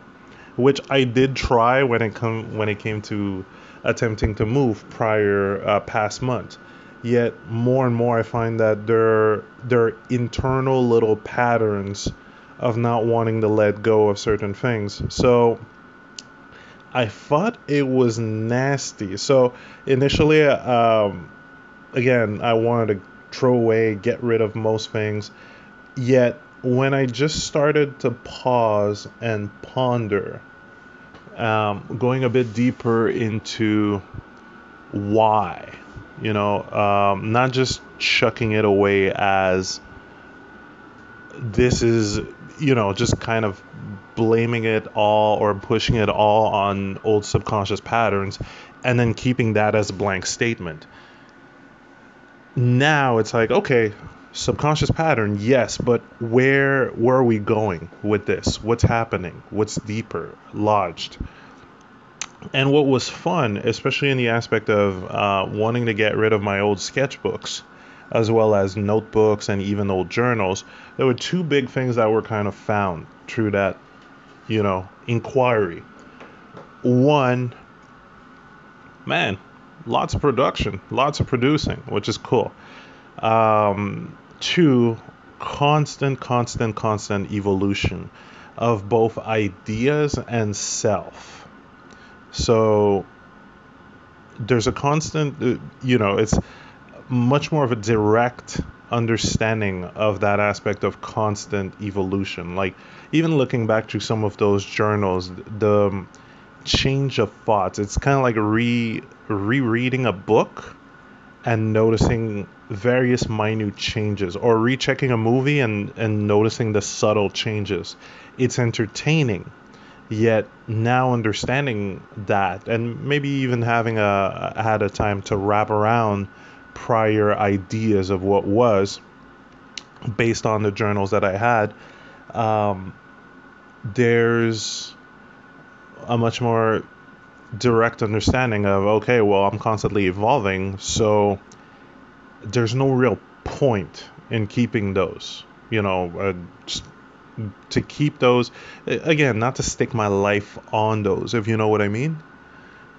which I did try when it come when it came to attempting to move prior uh, past month. Yet more and more, I find that there there are internal little patterns of not wanting to let go of certain things. So I thought it was nasty. So initially, um, again, I wanted to throw away, get rid of most things. Yet, when I just started to pause and ponder, um, going a bit deeper into why, you know, um, not just chucking it away as this is, you know, just kind of blaming it all or pushing it all on old subconscious patterns and then keeping that as a blank statement. Now it's like, okay, subconscious pattern yes but where where are we going with this? What's happening? What's deeper lodged? And what was fun especially in the aspect of uh, wanting to get rid of my old sketchbooks as well as notebooks and even old journals there were two big things that were kind of found through that you know inquiry. One man lots of production lots of producing which is cool. Um, two, constant, constant, constant evolution of both ideas and self. So there's a constant, uh, you know, it's much more of a direct understanding of that aspect of constant evolution. Like, even looking back to some of those journals, the change of thoughts, it's kind of like re rereading a book and noticing various minute changes or rechecking a movie and, and noticing the subtle changes. It's entertaining. Yet now understanding that and maybe even having a had a time to wrap around prior ideas of what was based on the journals that I had, um, there's a much more direct understanding of okay, well, I'm constantly evolving, so there's no real point in keeping those. You know, uh, to keep those again, not to stick my life on those, if you know what I mean.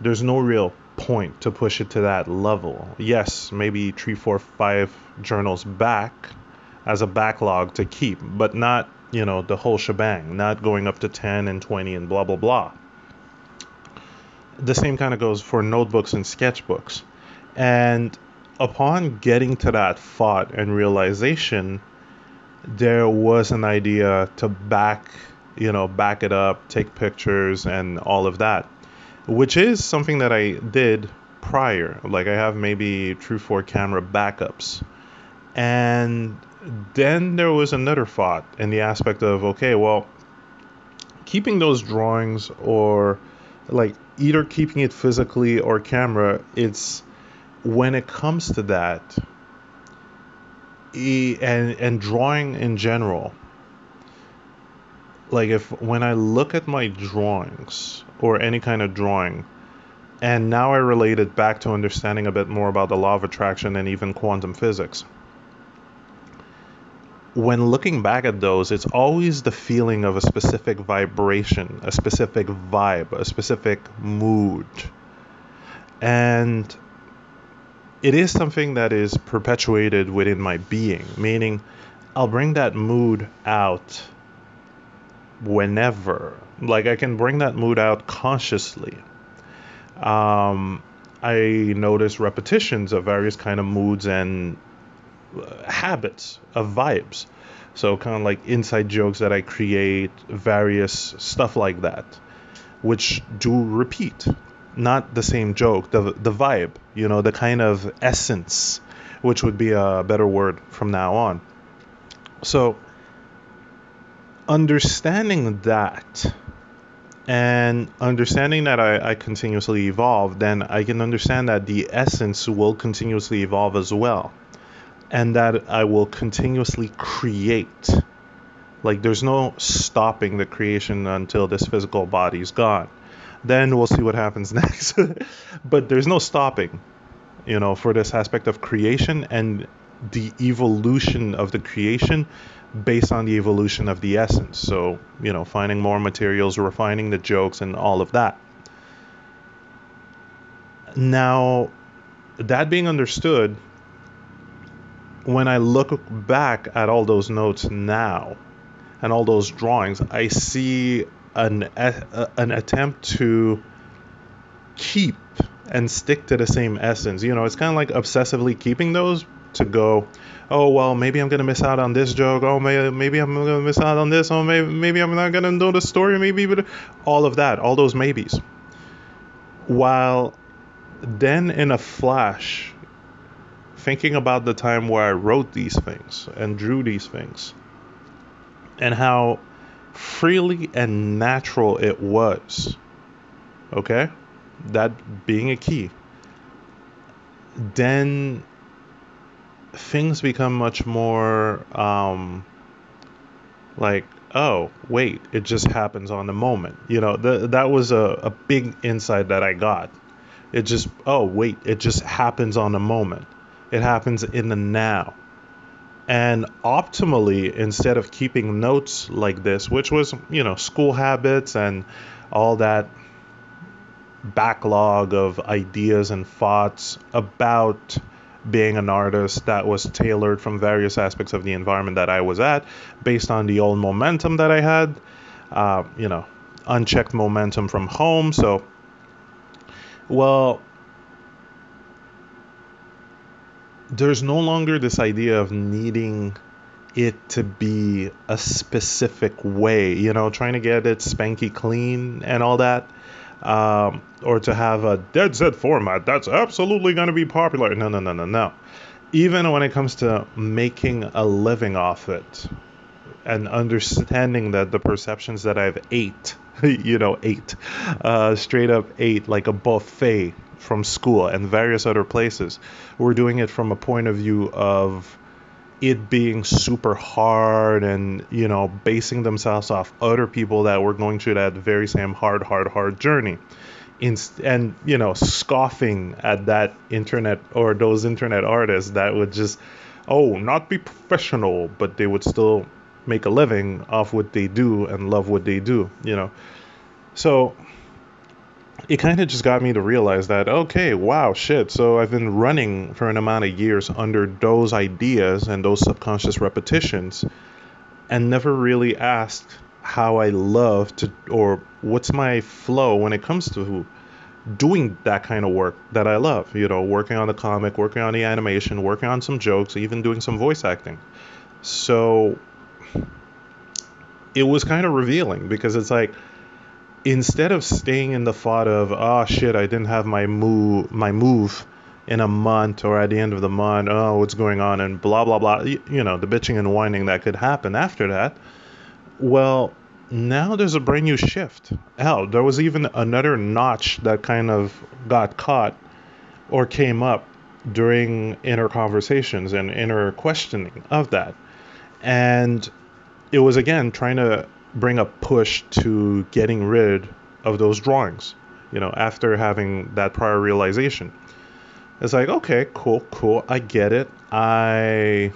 There's no real point to push it to that level. Yes, maybe three, four, five journals back as a backlog to keep, but not, you know, the whole shebang, not going up to 10 and 20 and blah, blah, blah. the same kind of goes for notebooks and sketchbooks. And upon getting to that thought and realization, there was an idea to back, you know, back it up, take pictures and all of that, which is something that I did prior. Like I have maybe True 4 camera backups. And then there was another thought in the aspect of okay, well, keeping those drawings or like either keeping it physically or camera, it's when it comes to that and and drawing in general like if when i look at my drawings or any kind of drawing and now i relate it back to understanding a bit more about the law of attraction and even quantum physics when looking back at those, it's always the feeling of a specific vibration, a specific vibe, a specific mood. And it is something that is perpetuated within my being, meaning I'll bring that mood out whenever. Like I can bring that mood out consciously. Um, I notice repetitions of various kind of moods and habits of vibes. So kind of like inside jokes that I create, various stuff like that, which do repeat. Not the same joke, the the vibe, you know, the kind of essence, which would be a better word from now on. So understanding that and understanding that I, I continuously evolve, then I can understand that the essence will continuously evolve as well and that I will continuously create. Like there's no stopping the creation until this physical body is gone. Then we'll see what happens [laughs] next. but there's no stopping, you know, for this aspect of creation and the evolution of the creation based on the evolution of the essence. So, you know, finding more materials, refining the jokes, and all of that. Now, that being understood, when I look back at all those notes now and all those drawings, I see an an attempt to keep and stick to the same essence. You know, it's kind of like obsessively keeping those to go. Oh well, maybe I'm gonna miss out on this joke. Oh, maybe maybe I'm gonna miss out on this. Oh, maybe maybe I'm not gonna know the story. Maybe, but all of that, all those maybes. While then in a flash, thinking about the time where I wrote these things and drew these things and how freely and natural it was. Okay? That being a key. Then things become much more um, like, oh, wait, it just happens on the moment. You know, th- that was a, a big insight that I got. It just, oh, wait, it just happens on the moment it happens in the now. And optimally, instead of keeping notes like this, which was, you know, school habits and all that backlog of ideas and thoughts about being an artist that was tailored from various aspects of the environment that I was at based on the old momentum that I had, uh, you know, unchecked momentum from home. So, well, there's no longer this idea of needing it to be a specific way, you know, trying to get it spanky clean and all that. Um, or to have a dead set format that's absolutely going to be popular. No, no, no, no, no. Even when it comes to making a living off it and understanding that the perceptions that I've ate, [laughs] you know, ate, uh, straight up ate like a buffet from school and various other places We're doing it from a point of view of it being super hard and you know basing themselves off other people that were going through that very same hard hard hard journey. And you know scoffing at that internet or those internet artists that would just oh not be professional but they would still make a living off what they do and love what they do you know. So it kind of just got me to realize that okay wow shit so i've been running for an amount of years under those ideas and those subconscious repetitions and never really asked how i love to or what's my flow when it comes to doing that kind of work that I love. You know, working on the comic, working on the animation, working on some jokes, even doing some voice acting. So it was kind of revealing because it's like instead of staying in the thought of oh shit I didn't have my move my move in a month or at the end of the month oh what's going on? and blah blah blah you, know the bitching and whining that could happen after that. Well now there's a brand new shift. Hell there was even another notch that kind of got caught or came up during inner conversations and inner questioning of that. And it was again trying to bring a push to getting rid of those drawings, you know, after having that prior realization. It's like, okay, cool, cool, I get it. I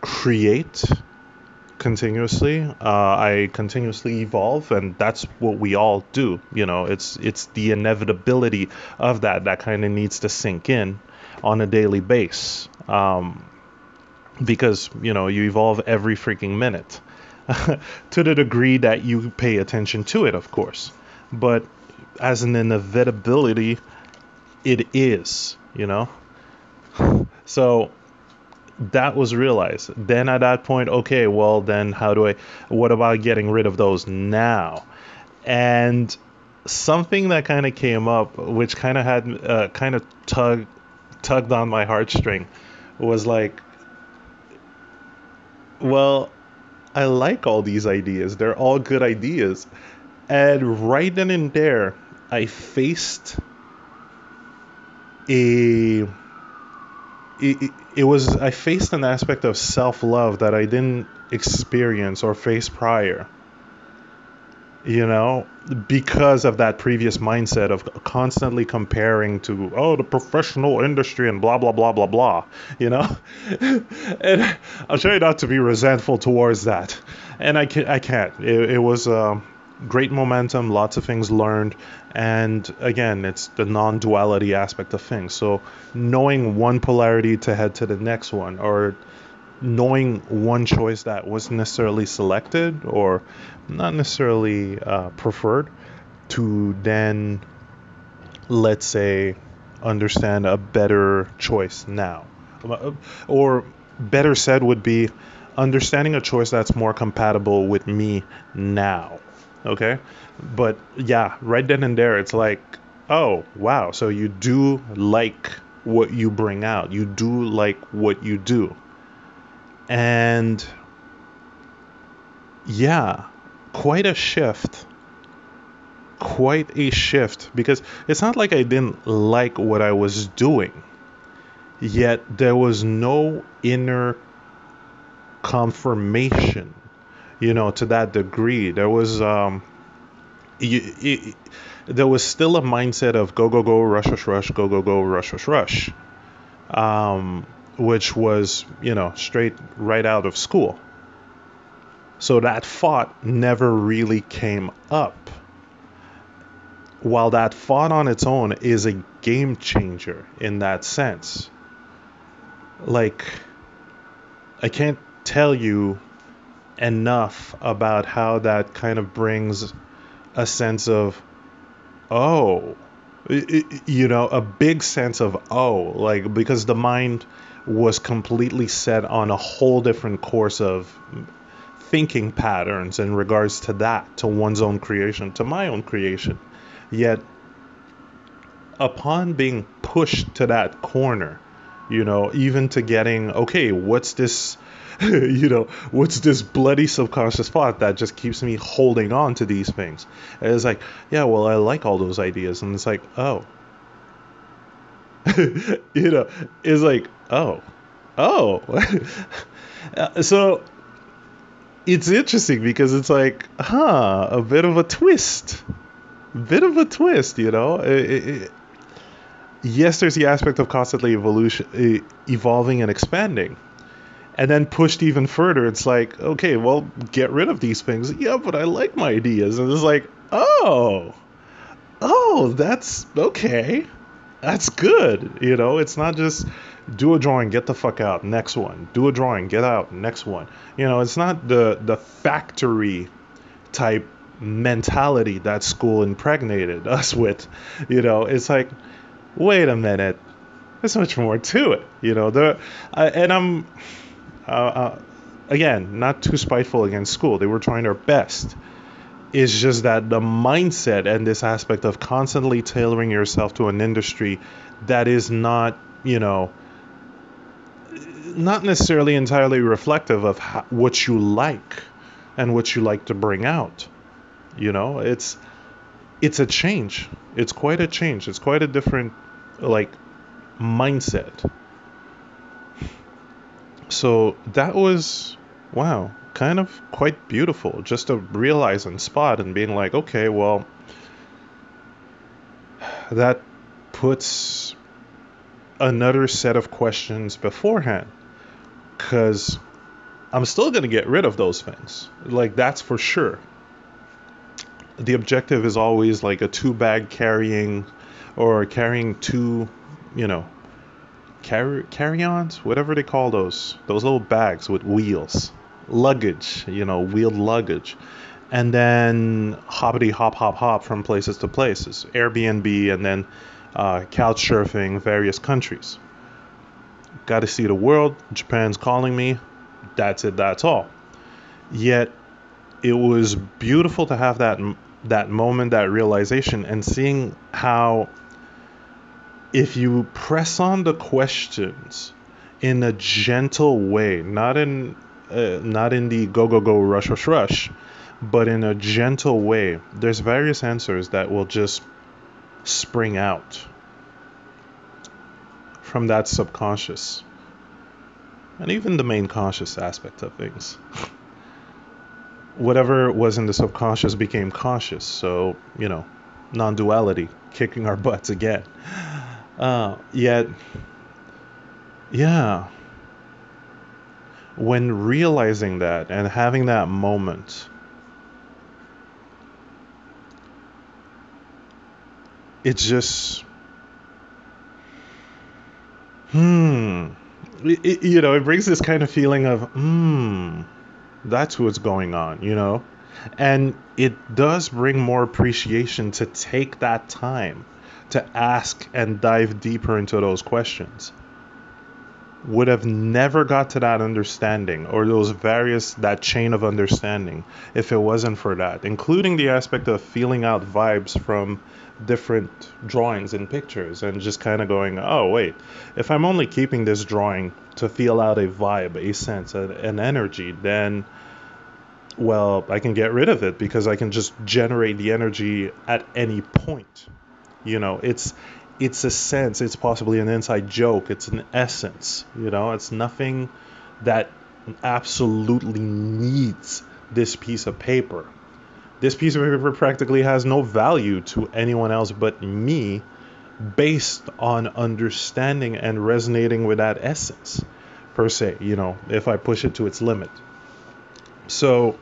create continuously. Uh, I continuously evolve, and that's what we all do. You know, it's it's the inevitability of that that kind of needs to sink in on a daily base. Um, because you know you evolve every freaking minute [laughs] to the degree that you pay attention to it, of course. But as an inevitability, it is, you know? [sighs] So that was realized. Then at that point, okay, well, then how do I, what about getting rid of those now? And something that kind of came up, which kind of had, uh, kind of tug, tugged on my heartstring, was like, well, I like all these ideas. They're all good ideas. And right then and there, I faced a it, it was I faced an aspect of self-love that I didn't experience or face prior you know, because of that previous mindset of constantly comparing to, oh, the professional industry and blah, blah, blah, blah, blah, you know? [laughs] and I'll try not to be resentful towards that. And I, can, I can't. It, it was great momentum, lots of things learned. And again, it's the non duality aspect of things. So knowing one polarity to head to the next one, or knowing one choice that wasn't necessarily selected or not necessarily uh, preferred to then, let's say, understand a better choice now. Or better said, would be understanding a choice that's more compatible with me now. Okay? But yeah, right then and there, it's like, oh, wow. So you do like what you bring out, you do like what you do. And yeah, quite a shift. Quite a shift because it's not like I didn't like what I was doing, yet there was no inner confirmation, you know, to that degree. There was, um, you, there was still a mindset of go, go, go, rush, rush, rush, go, go, go, rush, rush, rush. Um, which was, you know, straight right out of school. So that thought never really came up. While that thought on its own is a game changer in that sense. Like, I can't tell you enough about how that kind of brings a sense of, oh, you know, a big sense of, oh, like, because the mind was completely set on a whole different course of thinking patterns in regards to that, to one's own creation, to my own creation. Yet, upon being pushed to that corner, you know, even to getting, okay, what's this, [laughs] you know, what's this bloody subconscious thought that just keeps me holding on to these things? And it's like, yeah, well, I like all those ideas. And it's like, oh, [laughs] you know, it's like, oh, oh. [laughs] Uh, so it's interesting because it's like, huh, a bit of a twist. Bit of a twist, you know? It, it, yes, there's the aspect of constantly evolution, evolving and expanding. And then pushed even further, it's like, okay, well, get rid of these things. Yeah, but I like my ideas. And it's like, oh, oh, that's okay that's good. You know, it's not just do a drawing, get the fuck out, next one. Do a drawing, get out, next one. You know, it's not the the factory type mentality that school impregnated [laughs] us with. You know, it's like, wait a minute, there's much more to it. You know, the uh, and I'm uh, uh, again not too spiteful against school. They were trying their best. It's just that the mindset and this aspect of constantly tailoring yourself to an industry that is not, you know, not necessarily entirely reflective of how, what you like and what you like to bring out. You know, it's it's a change. It's quite a change. It's quite a different like mindset. So that was wow, kind of quite beautiful just to realize and spot and being like, okay, well that puts another set of questions beforehand because I'm still going to get rid of those things. Like, that's for sure. The objective is always like a two bag carrying or carrying two, you know, carry carry ons, whatever they call those, those little bags with wheels, luggage, you know, wheeled luggage. And then hoppity hop hop hop from places to places, Airbnb, and then uh, couch surfing, various countries. Got to see the world. Japan's calling me. That's it. That's all. Yet, it was beautiful to have that that moment, that realization, and seeing how if you press on the questions in a gentle way, not in uh, not in the go go go rush rush rush, but in a gentle way, there's various answers that will just spring out from that subconscious and even the main conscious aspect of things. Whatever was in the subconscious became conscious, so, you know, non duality, kicking our butts again. Uh, yet, yeah, when realizing that and having that moment, it's just hmm. It, you know it brings this kind of feeling of hmm that's what's going on you know? And it does bring more appreciation to take that time to ask and dive deeper into those questions. Would have never got to that understanding or those various that chain of understanding if it wasn't for that including the aspect of feeling out vibes from different drawings and pictures and just kind of going oh wait if i'm only keeping this drawing to feel out a vibe a sense an energy then well i can get rid of it because i can just generate the energy at any point you know it's it's a sense, it's possibly an inside joke, it's an essence, you know, it's nothing that absolutely needs this piece of paper. This piece of paper practically has no value to anyone else but me based on understanding and resonating with that essence per se, you know, if I push it to its limit. So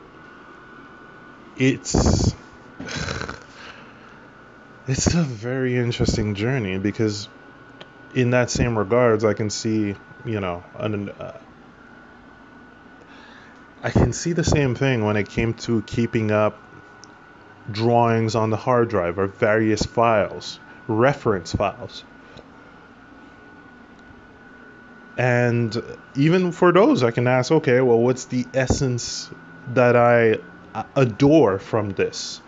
it's [sighs] it's a very interesting journey because in that same regards i can see you know an, uh, i can see the same thing when it came to keeping up drawings on the hard drive or various files reference files and even for those i can ask okay well what's the essence that i uh, adore from this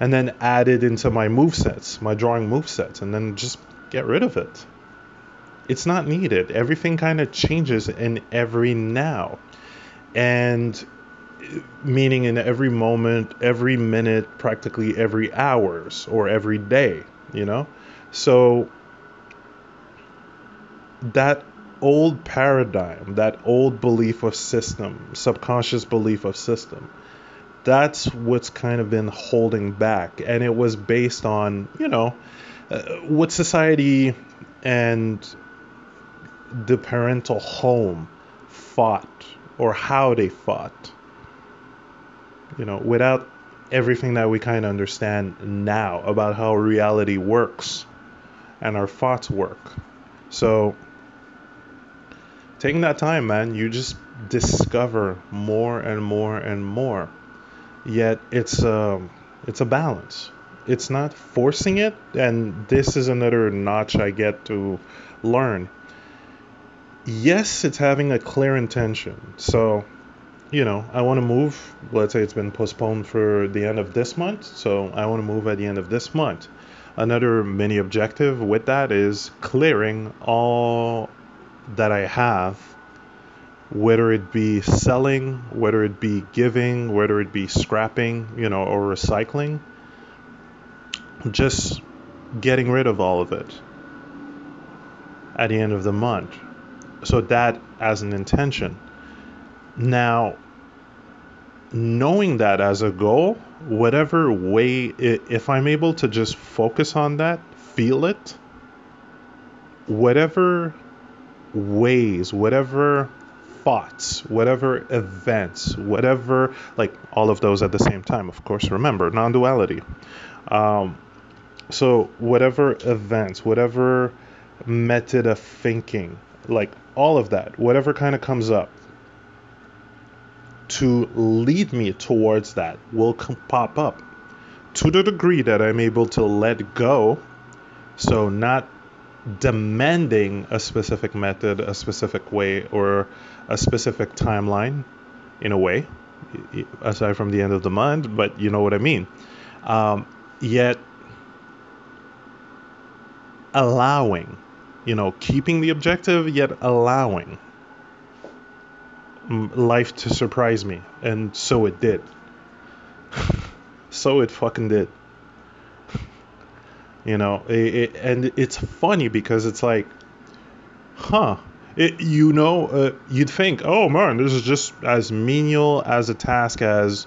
and then add it into my move sets, my drawing move sets, and then just get rid of it. It's not needed. Everything kind of changes in every now. And meaning in every moment, every minute, practically every hours or every day, you know? So that old paradigm, that old belief of system, subconscious belief of system, that's what's kind of been holding back. And it was based on, you know, uh, what society and the parental home fought or how they fought. You know, without everything that we kind of understand now about how reality works and our thoughts work. So, taking that time, man, you just discover more and more and more Yet it's um it's a balance. It's not forcing it, and this is another notch I get to learn. Yes, it's having a clear intention. So, you know, I want to move. Let's say it's been postponed for the end of this month, so I want to move at the end of this month. Another mini objective with that is clearing all that I have whether it be selling, whether it be giving, whether it be scrapping, you know, or recycling, just getting rid of all of it at the end of the month. So that as an intention. Now, knowing that as a goal, whatever way, if I'm able to just focus on that, feel it, whatever ways, whatever thoughts, whatever events, whatever, like all of those at the same time, of course, remember non duality. Um, so, whatever events, whatever method of thinking, like all of that, whatever kind of comes up to lead me towards that will pop up to the degree that I'm able to let go. So, not demanding a specific method, a specific way, or a specific timeline in a way, aside from the end of the month, but you know what I mean. Um, yet, allowing, you know, keeping the objective, yet allowing life to surprise me. And so it did. [laughs] so it fucking did. [laughs] you know, it, it, and it's funny because it's like, huh, it, you know, uh, you'd think, oh man, this is just as menial as a task as,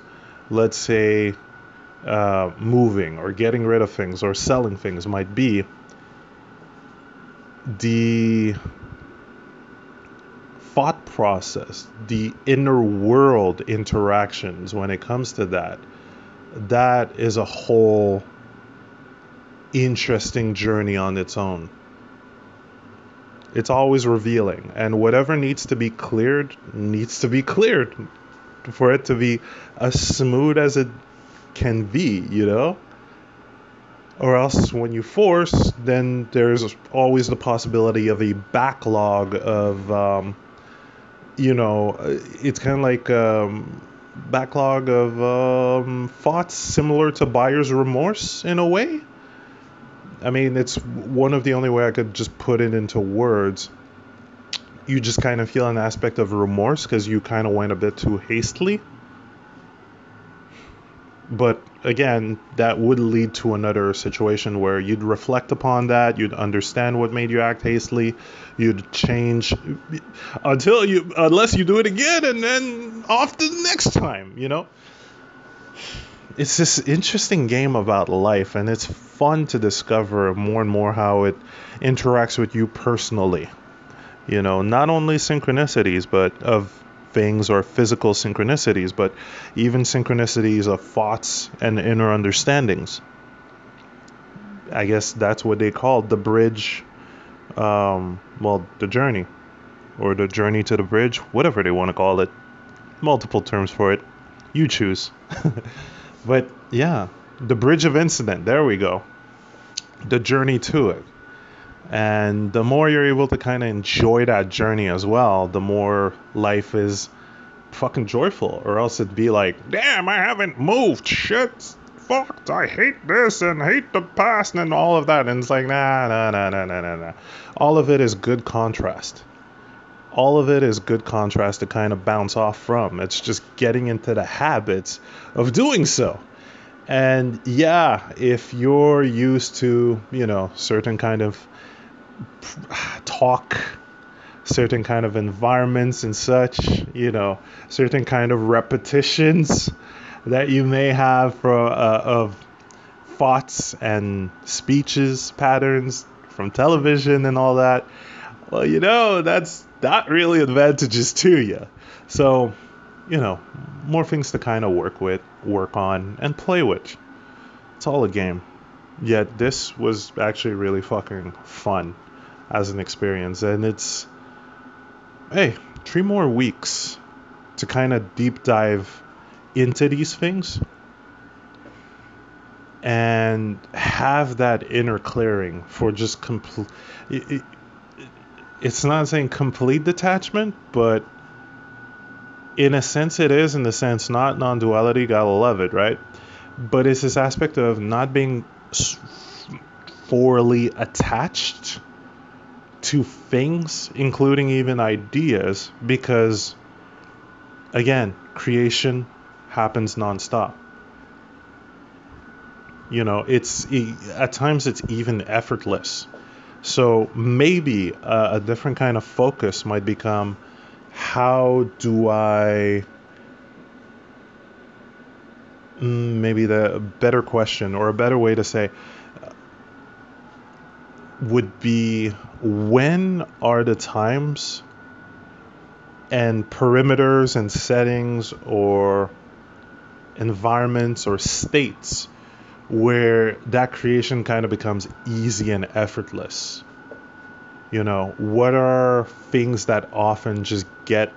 let's say, uh, moving or getting rid of things or selling things might be. The thought process, the inner world interactions when it comes to that, that is a whole interesting journey on its own. It's always revealing and whatever needs to be cleared needs to be cleared for it to be as smooth as it can be you know? Or else when you force then there's always the possibility of a backlog of um, you know it's kind of like um, backlog of um, thoughts similar to buyer's remorse in a way I mean, it's one of the only way I could just put it into words. You just kind of feel an aspect of remorse because you kind of went a bit too hastily. But again, that would lead to another situation where you'd reflect upon that, you'd understand what made you act hastily, you'd change until you, unless you do it again, and then off the next time, you know? it's this interesting game about life, and it's fun to discover more and more how it interacts with you personally. You know, not only synchronicities, but of things or physical synchronicities, but even synchronicities of thoughts and inner understandings. I guess that's what they call the bridge, um, well, the journey, or the journey to the bridge, whatever they want to call it. Multiple terms for it. You choose. [laughs] But yeah, the bridge of incident. There we go. The journey to it. And the more you're able to kind of enjoy that journey as well, the more life is fucking joyful. Or else it'd be like, damn, I haven't moved. Shit. Fucked. I hate this and hate the past and all of that. And it's like, nah, nah, nah, nah, nah, nah, nah. All of it is good contrast all of it is good contrast to kind of bounce off from. It's just getting into the habits of doing so. And yeah, if you're used to, you know, certain kind of talk, certain kind of environments and such, you know, certain kind of repetitions that you may have for uh, of thoughts and speeches patterns from television and all that. Well, you know, that's not really advantages to you. So, you know, more things to kind of work with, work on, and play with. It's all a game. Yet this was actually really fucking fun as an experience, and it's hey, three more weeks to kind of deep dive into these things and have that inner clearing for just complete it, it, it's not saying complete detachment but in a sense it is in the sense not non-duality gotta love it right? But it's this aspect of not being fully attached to things including even ideas because again creation happens nonstop. You know it's at times it's even effortless. So maybe a, a different kind of focus might become how do I mm, maybe the better question or a better way to say would be when are the times and perimeters and settings or environments or states where that creation kind of becomes easy and effortless? You know, what are things that often just get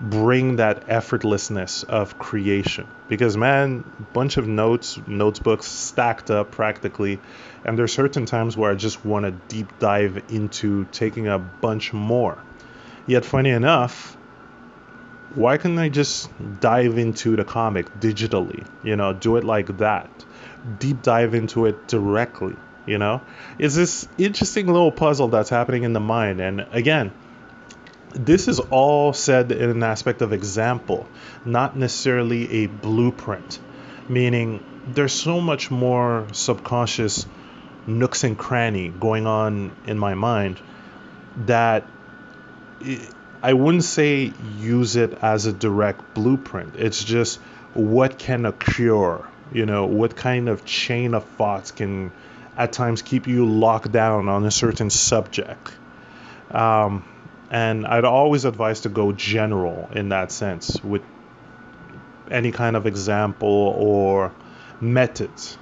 bring that effortlessness of creation? Because man, bunch of notes, notebooks stacked up practically, and there's certain times where I just want to deep dive into taking a bunch more. Yet funny enough, why can't I just dive into the comic digitally? You know, do it like that. Deep dive into it directly you know is this interesting little puzzle that's happening in the mind and again this is all said in an aspect of example not necessarily a blueprint meaning there's so much more subconscious nooks and cranny going on in my mind that I wouldn't say use it as a direct blueprint. It's just what can occur, you know, what kind of chain of thoughts can at times keep you locked down on a certain subject. Um, and I'd always advise to go general in that sense with any kind of example or methods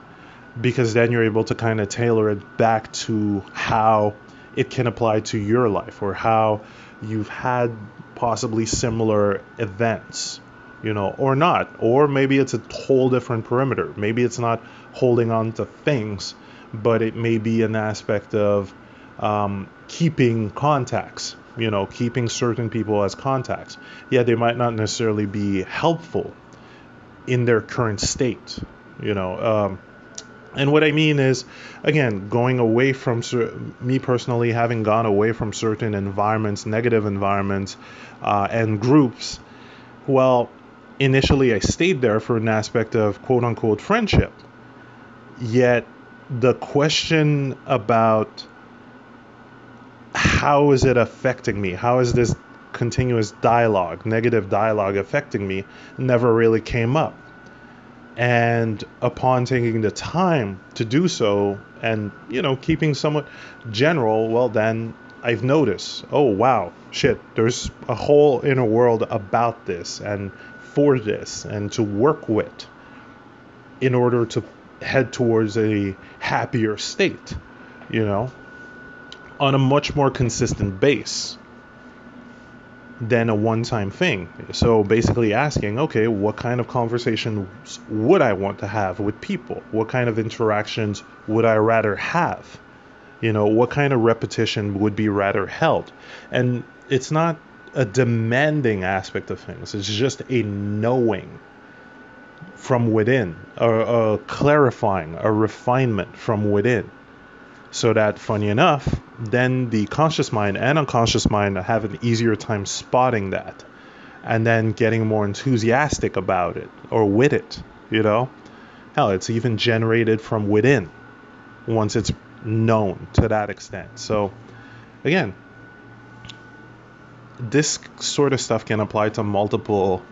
because then you're able to kind of tailor it back to how it can apply to your life or how you've had possibly similar events you know or not. Or maybe it's a whole different perimeter. Maybe it's not holding on to things but it may be an aspect of um, keeping contacts, you know, keeping certain people as contacts. Yeah, they might not necessarily be helpful in their current state, you know. Um, and what I mean is, again, going away from me personally, having gone away from certain environments, negative environments, uh, and groups. Well, initially I stayed there for an aspect of quote unquote friendship. Yet the question about how is it affecting me? How is this continuous dialogue, negative dialogue affecting me never really came up. And upon taking the time to do so and, you know, keeping somewhat general, well, then I've noticed, oh, wow, shit, there's a whole inner world about this and for this and to work with in order to head towards a happier state, you know, on a much more consistent base than a one time thing. So basically asking, okay, what kind of conversations would I want to have with people? What kind of interactions would I rather have? You know, what kind of repetition would be rather held? And it's not a demanding aspect of things, it's just a knowing from within, a, a clarifying, a refinement from within. So that, funny enough, then the conscious mind and unconscious mind have an easier time spotting that and then getting more enthusiastic about it or with it, you know? Hell, it's even generated from within once it's known to that extent. So, again, this sort of stuff can apply to multiple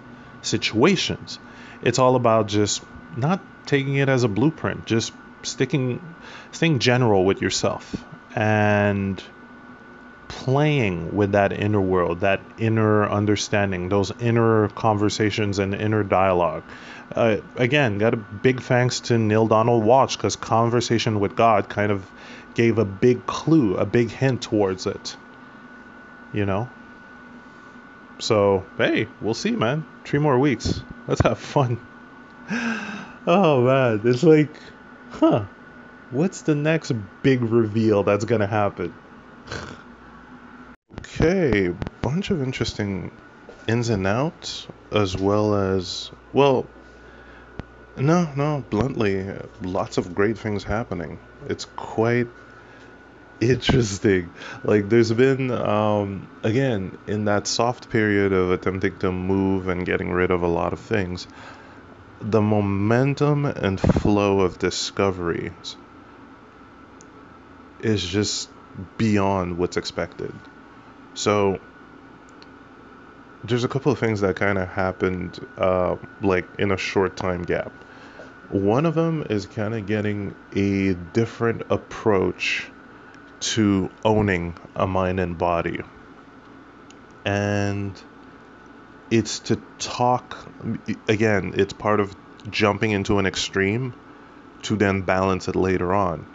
situations it's all about just not taking it as a blueprint, just sticking staying general with yourself and playing with that inner world, that inner understanding, those inner conversations and inner dialogue. Uh, again, got a big thanks to Neale Donald Walsch because Conversation with God kind of gave a big clue, a big hint towards it. You know? So, hey, we'll see, man. Three more weeks. Let's have fun. [laughs] Oh, man. It's like, huh. What's the next big reveal that's to happen? okay, bunch of interesting ins and outs, as well as, well, no, no, bluntly, lots of great things happening. It's quite interesting. Like, there's been, um, again, in that soft period of attempting to move and getting rid of a lot of things, the momentum and flow of discoveries is just beyond what's expected. So, there's a couple of things that kind of happened, uh, like in a short time gap. One of them is kind of getting a different approach to owning a mind and body. And it's to talk, again, it's part of jumping into an extreme to then balance it later on.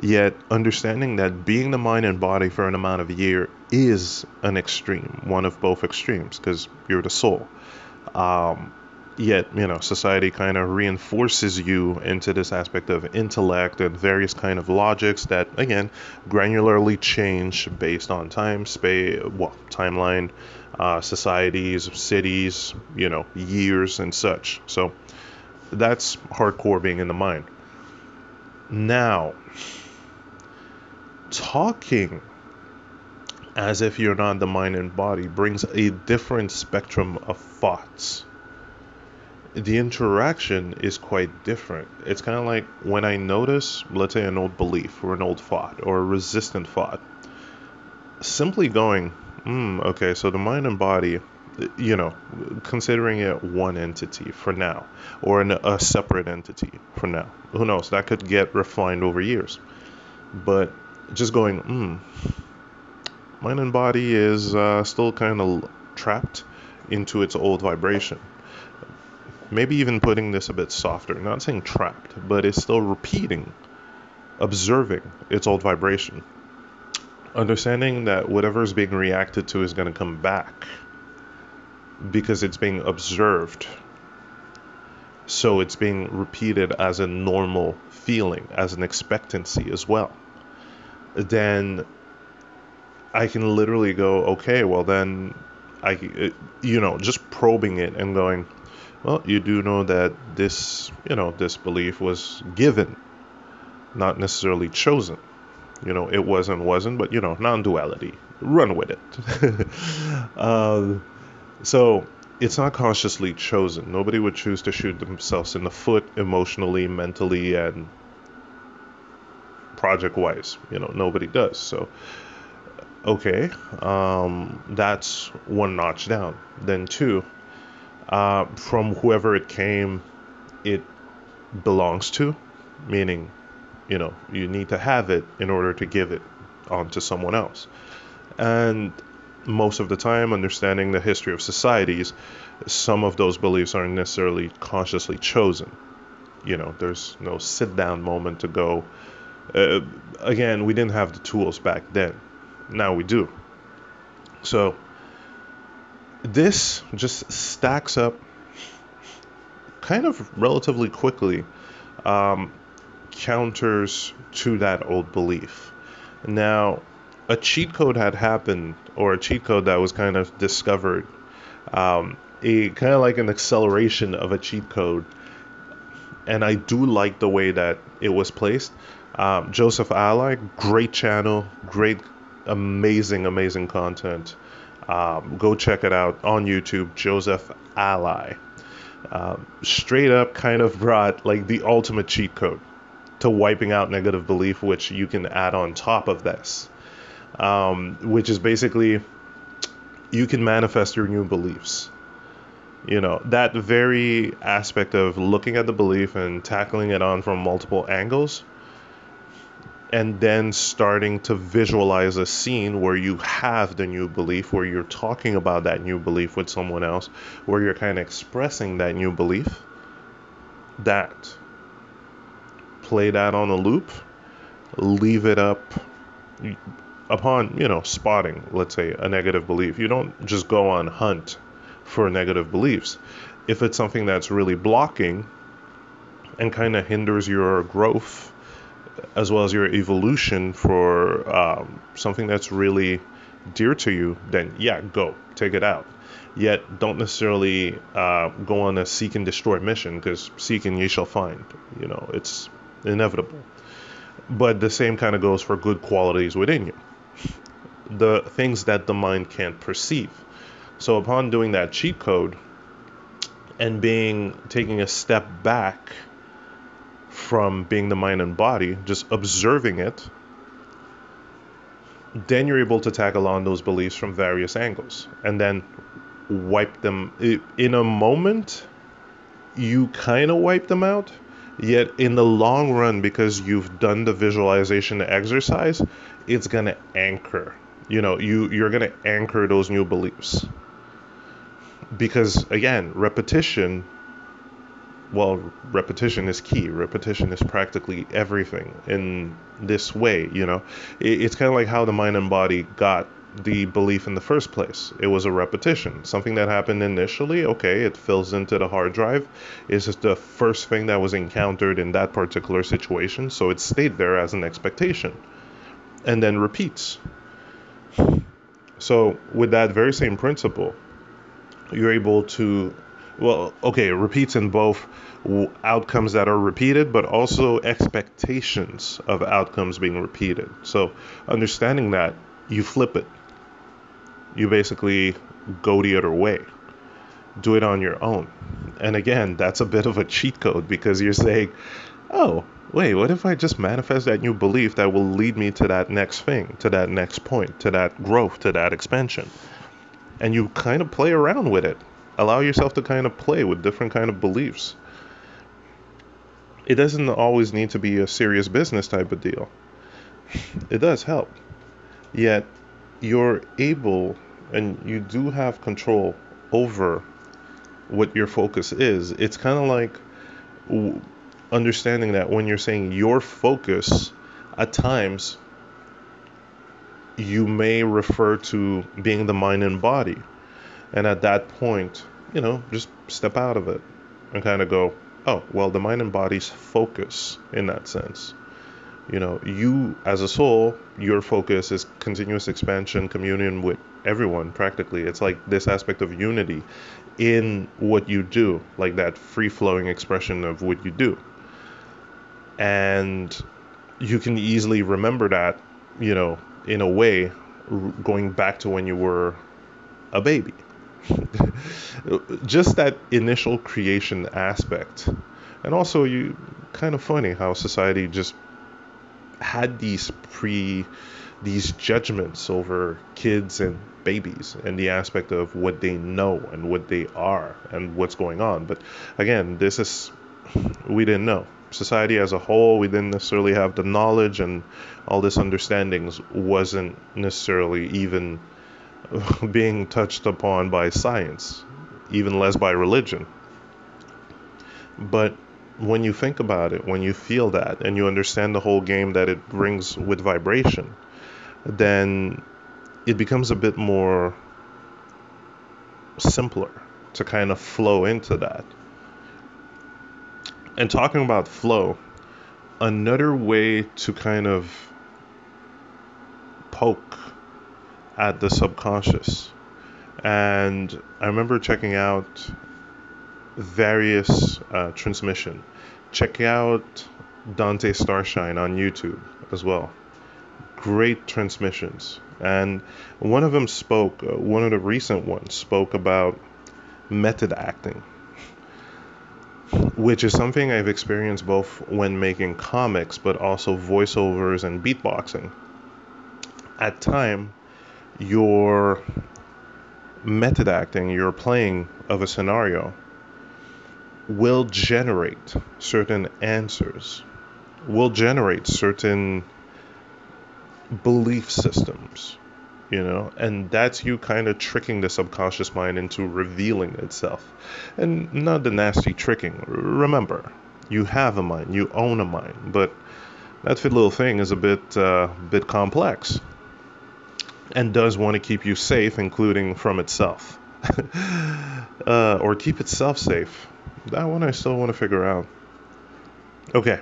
Yet, understanding that being the mind and body for an amount of year is an extreme, one of both extremes, because you're the soul. Um, yet you know society kind of reinforces you into this aspect of intellect and various kind of logics that again granularly change based on time space well timeline uh, societies cities you know years and such so that's hardcore being in the mind now talking as if you're not the mind and body brings a different spectrum of thoughts the interaction is quite different. It's kind of like when I notice, let's say, an old belief or an old thought or a resistant thought, simply going, hmm, okay, so the mind and body, you know, considering it one entity for now or an, a separate entity for now. Who knows? That could get refined over years. But just going, hmm, mind and body is uh, still kind of trapped into its old vibration maybe even putting this a bit softer, not saying trapped, but it's still repeating, observing its old vibration. Understanding that whatever is being reacted to is going to come back because it's being observed. So it's being repeated as a normal feeling, as an expectancy as well. Then I can literally go, okay, well, then I, you know, just probing it and going, well, you do know that this, you know, this belief was given, not necessarily chosen. You know, it was and wasn't, but you know, non-duality. Run with it. uh, [laughs] so it's not consciously chosen. Nobody would choose to shoot themselves in the foot emotionally, mentally, and project-wise. You know, nobody does. So, okay, um, that's one notch down. Then two uh, from whoever it came, it belongs to, meaning, you know, you need to have it in order to give it on to someone else. And most of the time, understanding the history of societies, some of those beliefs aren't necessarily consciously chosen. You know, there's no sit down moment to go. Uh, again, we didn't have the tools back then. Now we do. So, this just stacks up kind of relatively quickly um, counters to that old belief. Now, a cheat code had happened, or a cheat code that was kind of discovered, um, a kind of like an acceleration of a cheat code. And I do like the way that it was placed. Um, Joseph Alai, great channel, great, amazing, amazing content. Um, go check it out on YouTube, Joseph Alai. Um, straight up kind of brought like the ultimate cheat code to wiping out negative belief, which you can add on top of this, um, which is basically you can manifest your new beliefs. You know, that very aspect of looking at the belief and tackling it on from multiple angles and then starting to visualize a scene where you have the new belief, where you're talking about that new belief with someone else, where you're kind of expressing that new belief. That. Play that on a loop, leave it up upon you know spotting let's say a negative belief you don't just go on hunt for negative beliefs if it's something that's really blocking and kind of hinders your growth as well as your evolution for um, something that's really dear to you then yeah go take it out. Yet don't necessarily uh, go on a seek and destroy mission because seek and ye shall find you know it's inevitable. But the same kind of goes for good qualities within you. The things that the mind can't perceive. So upon doing that cheat code and being taking a step back from being the mind and body, just observing it, then you're able to tackle on those beliefs from various angles and then wipe them. In a moment you kind of wipe them out yet in the long run because you've done the visualization exercise it's going to anchor. You know you you're going to anchor those new beliefs. Because again repetition well repetition is key. Repetition is practically everything in this way you know? It, it's kind of like how the mind and body got the belief in the first place. It was a repetition. Something that happened initially okay it fills into the hard drive. It's just the first thing that was encountered in that particular situation so it stayed there as an expectation and then repeats. So, with that very same principle, you're able to, well, okay, repeats in both outcomes that are repeated, but also expectations of outcomes being repeated. So, understanding that, you flip it. You basically go the other way. Do it on your own. And again, that's a bit of a cheat code because you're saying, oh, wait, what if I just manifest that new belief that will lead me to that next thing, to that next point, to that growth, to that expansion? And you kind of play around with it. Allow yourself to kind of play with different kind of beliefs. It doesn't always need to be a serious business type of deal. It does help. Yet you're able and you do have control over what your focus is. It's kind of like understanding that when you're saying your focus, at times you may refer to being the mind and body. And at that point, you know, just step out of it and kind of go, oh, well, the mind and body's focus in that sense. You know, you as a soul, your focus is continuous expansion, communion with everyone practically. It's like this aspect of unity in what you do, like that free flowing expression of what you do and you can easily remember that, you know, in a way, going back to when you were a baby. [laughs] Just that initial creation aspect. And also, you kind of funny how society just had these pre these judgments over kids and babies and the aspect of what they know and what they are and what's going on. But again, this is [laughs] we didn't know society as a whole, we didn't necessarily have the knowledge and all this understandings wasn't necessarily even [laughs] being touched upon by science, even less by religion. But when you think about it, when you feel that, and you understand the whole game that it brings with vibration, then it becomes a bit more simpler to kind of flow into that and talking about flow, another way to kind of poke at the subconscious. And I remember checking out various uh, transmission. Check out Dante Starshine on YouTube as well. Great transmissions. And one of them spoke, uh, one of the recent ones spoke about method acting which is something I've experienced both when making comics but also voiceovers and beatboxing. At time, your method acting, your playing of a scenario will generate certain answers, will generate certain belief systems you know? And that's you kind of tricking the subconscious mind into revealing itself. And not the nasty tricking. Remember you have a mind you own a mind but that little thing is a bit uh, bit complex and does want to keep you safe, including from itself, [laughs] uh, or keep itself safe. That one I still want to figure out. Okay,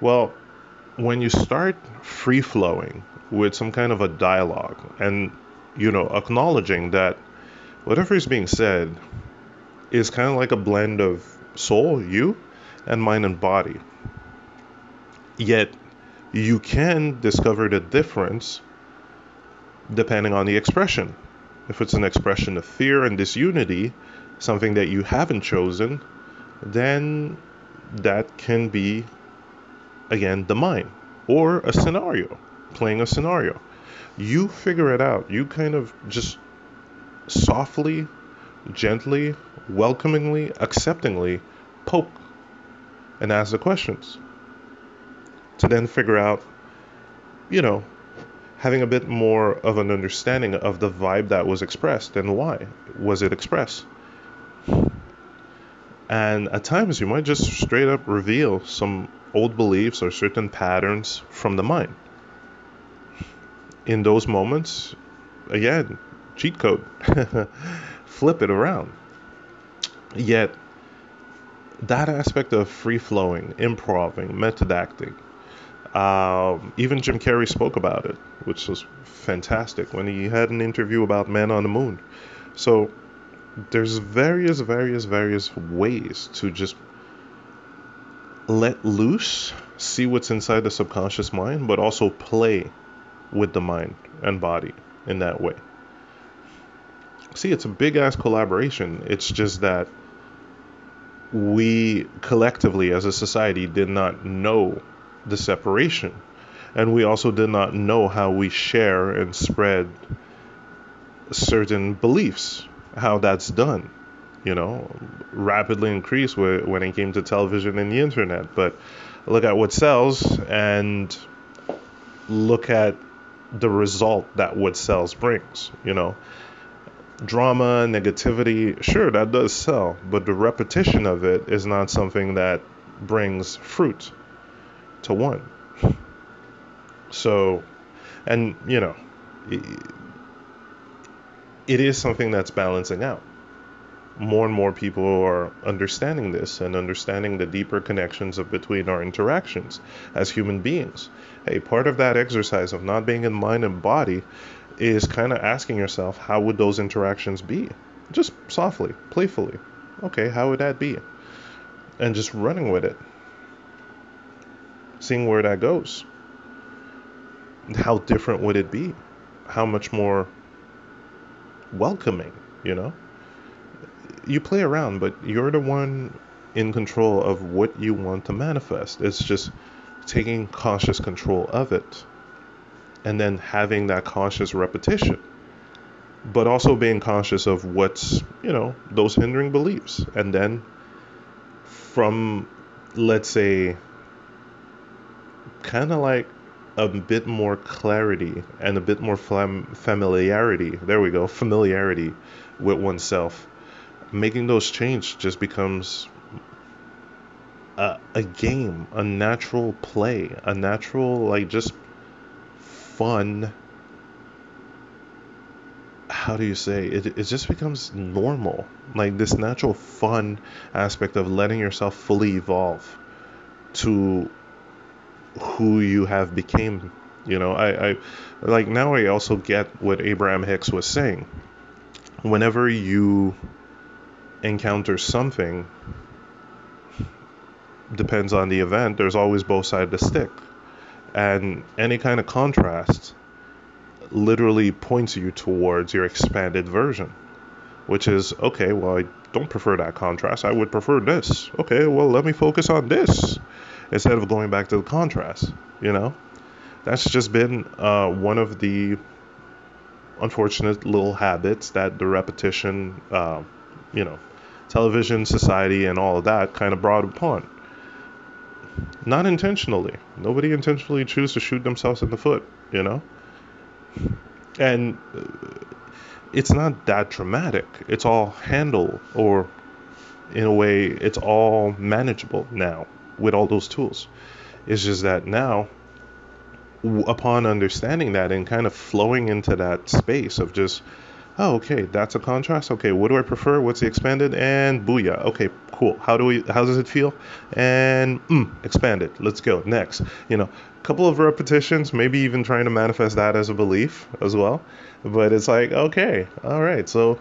well, when you start free flowing with some kind of a dialogue and you know acknowledging that whatever is being said is kind of like a blend of soul, you, and mind and body. Yet you can discover the difference depending on the expression. If it's an expression of fear and disunity, something that you haven't chosen, then that can be, again, the mind or a scenario, playing a scenario. You figure it out. You kind of just softly, gently, welcomingly, acceptingly poke and ask the questions to then figure out, you know, having a bit more of an understanding of the vibe that was expressed and why was it expressed. And at times you might just straight up reveal some old beliefs or certain patterns from the mind. In those moments, again, cheat code. [laughs] Flip it around. Yet, that aspect of free flowing, improving, method acting, um, even Jim Carrey spoke about it, which was fantastic when he had an interview about Man on the Moon. So, there's various, various, various ways to just let loose, see what's inside the subconscious mind, but also play with the mind and body in that way. See, it's a big ass collaboration. It's just that we collectively as a society did not know the separation. And we also did not know how we share and spread certain beliefs how that's done. You know, rapidly increased when it came to television and the internet. But look at what sells and look at the result that what sells brings. You know, drama, negativity, sure, that does sell, but the repetition of it is not something that brings fruit to one. So, and you know, it is something that's balancing out. More and more people are understanding this and understanding the deeper connections of between our interactions as human beings. A part of that exercise of not being in mind and body is kind of asking yourself, how would those interactions be? Just softly, playfully. Okay, how would that be? And just running with it, seeing where that goes. How different would it be? How much more welcoming, you know? You play around, but you're the one in control of what you want to manifest. It's just taking cautious control of it and then having that conscious repetition but also being conscious of what's you know those hindering beliefs and then from let's say kind of like a bit more clarity and a bit more fam- familiarity. There we go familiarity with oneself. Making those change just becomes a, a game a natural play a natural like just fun. How do you say? It, it just becomes normal. Like this natural fun aspect of letting yourself fully evolve to who you have became you know? I i like now i also get what abraham hicks was saying. Whenever you encounter something depends on the event there's always both sides of the stick. And any kind of contrast literally points you towards your expanded version which is okay well i don't prefer that contrast. I would prefer this. Okay well let me focus on this instead of going back to the contrast you know that's just been uh, one of the unfortunate little habits that the repetition uh, you know television society and all of that kind of brought upon not intentionally. Nobody intentionally chooses to shoot themselves in the foot, you know? And uh, it's not that dramatic. It's all handled, or in a way, it's all manageable now with all those tools. It's just that now upon understanding that and kind of flowing into that space of just oh okay that's a contrast. Okay what do i prefer? What's the expanded? And booyah. Okay cool. How do we how does it feel? And mm, expanded. Let's go. Next. You know a couple of repetitions maybe even trying to manifest that as a belief as well. But it's like okay all right. So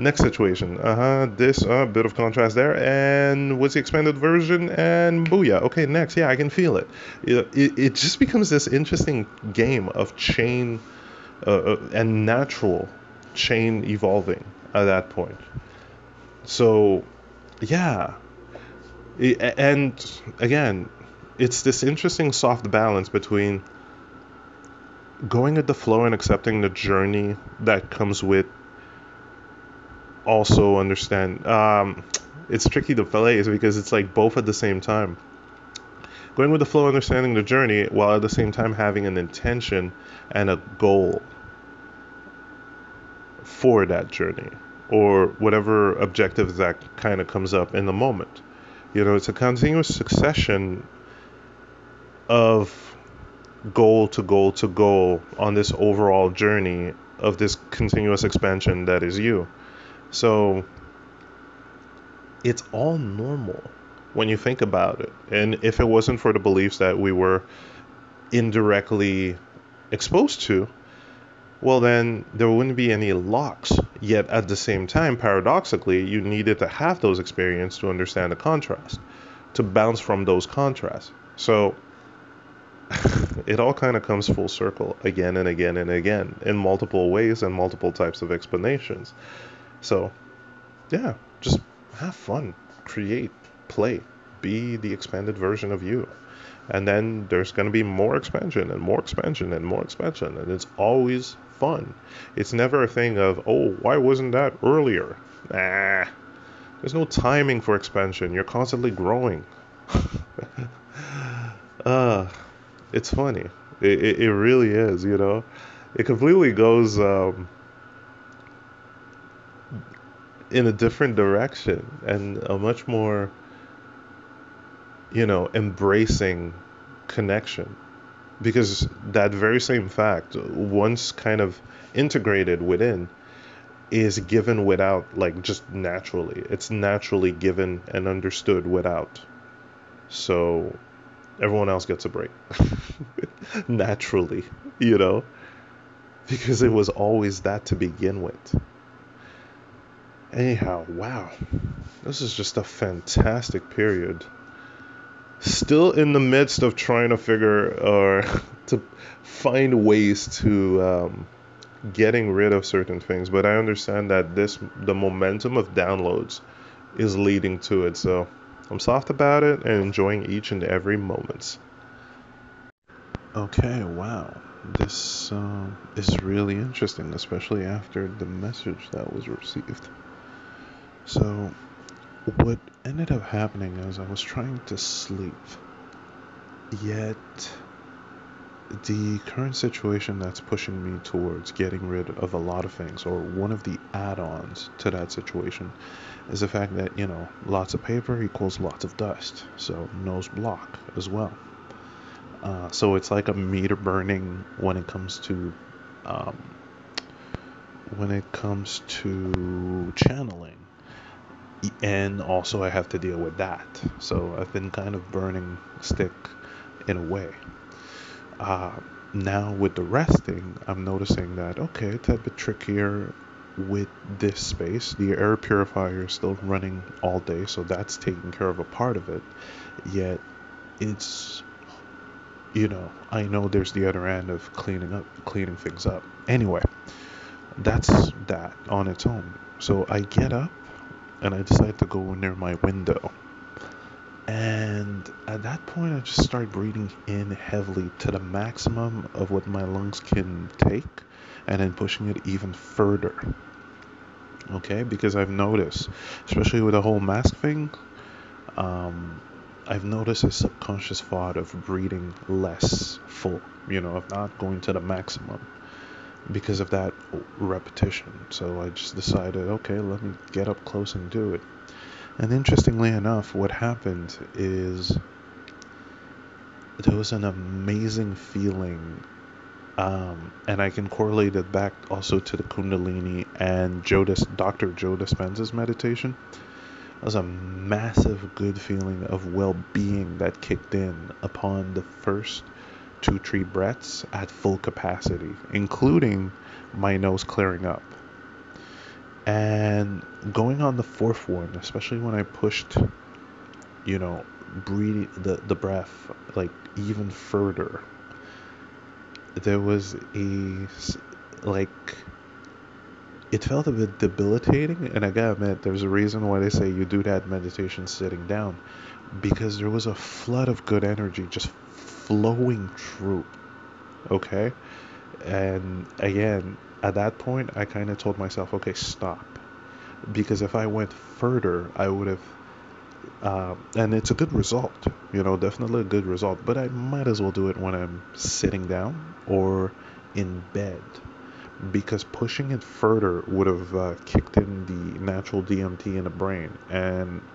next situation. Uh-huh this uh, bit of contrast there and what's the expanded version? And booyah. Okay next. Yeah i can feel it. It, it, it just becomes this interesting game of chain uh, uh and natural chain evolving at that point. So, yeah. And again, it's this interesting soft balance between going with the flow and accepting the journey that comes with also understand um, it's tricky to place because it's like both at the same time going with the flow understanding the journey while at the same time having an intention and a goal for that journey or whatever objective that kind of comes up in the moment. You know, it's a continuous succession of goal to goal to goal on this overall journey of this continuous expansion that is you. So it's all normal when you think about it. And if it wasn't for the beliefs that we were indirectly exposed to, well, then there wouldn't be any locks. Yet at the same time, paradoxically, you needed to have those experiences to understand the contrast, to bounce from those contrasts. So [laughs] it all kind of comes full circle again and again and again in multiple ways and multiple types of explanations. So, yeah, just have fun, create, play, be the expanded version of you. And then there's going to be more expansion and more expansion and more expansion and it's always fun. It's never a thing of oh why wasn't that earlier? Nah. There's no timing for expansion. You're constantly growing. Uh [laughs] it's funny. It, it, it, really is you know? It completely goes um, in a different direction and a much more you know, embracing connection. Because that very same fact, once kind of integrated within, is given without, like, just naturally. It's naturally given and understood without. So everyone else gets a break. [laughs] naturally, you know? Because it was always that to begin with. Anyhow, wow. This is just a fantastic period. Still in the midst of trying to figure or [laughs] to find ways to um, getting rid of certain things but i understand that this the momentum of downloads is leading to it so i'm soft about it and enjoying each and every moment. Okay wow. This uh, is really interesting especially after the message that was received so what ended up happening is I was trying to sleep, yet the current situation that's pushing me towards getting rid of a lot of things, or one of the add ons to that situation, is the fact that, you know, lots of paper equals lots of dust, so nose block as well. Uh, so it's like a meter burning when it comes to um, when it comes to channeling and also I have to deal with that. So I've been kind of burning stick in a way. Uh, now with the resting, I'm noticing that okay, it's a bit trickier with this space. The air purifier is still running all day, so that's taking care of a part of it. Yet it's you know, I know there's the other end of cleaning up cleaning things up. Anyway, that's that on its own. So I get up and I decided to go near my window. And at that point, I just started breathing in heavily to the maximum of what my lungs can take, and then pushing it even further. Okay, because I've noticed, especially with the whole mask thing, um, I've noticed a subconscious thought of breathing less full, you know, of not going to the maximum because of that repetition. So I just decided, okay, let me get up close and do it. And interestingly enough, what happened is there was an amazing feeling um, and I can correlate it back also to the Kundalini and Joe Dis- Dr. Joe Dispenza's meditation. It was a massive good feeling of well being that kicked in upon the first two, three breaths at full capacity, including my nose clearing up. And going on the fourth one, especially when I pushed, you know, breathing the, the breath like even further, there was a like it felt a bit debilitating and i gotta admit there's a reason why they say you do that meditation sitting down because there was a flood of good energy just flowing through okay and again at that point i kind of told myself okay stop because if i went further i would have uh, and it's a good result, you know, definitely a good result. But I might as well do it when I'm sitting down or in bed because pushing it further would have uh, kicked in the natural DMT in the brain, and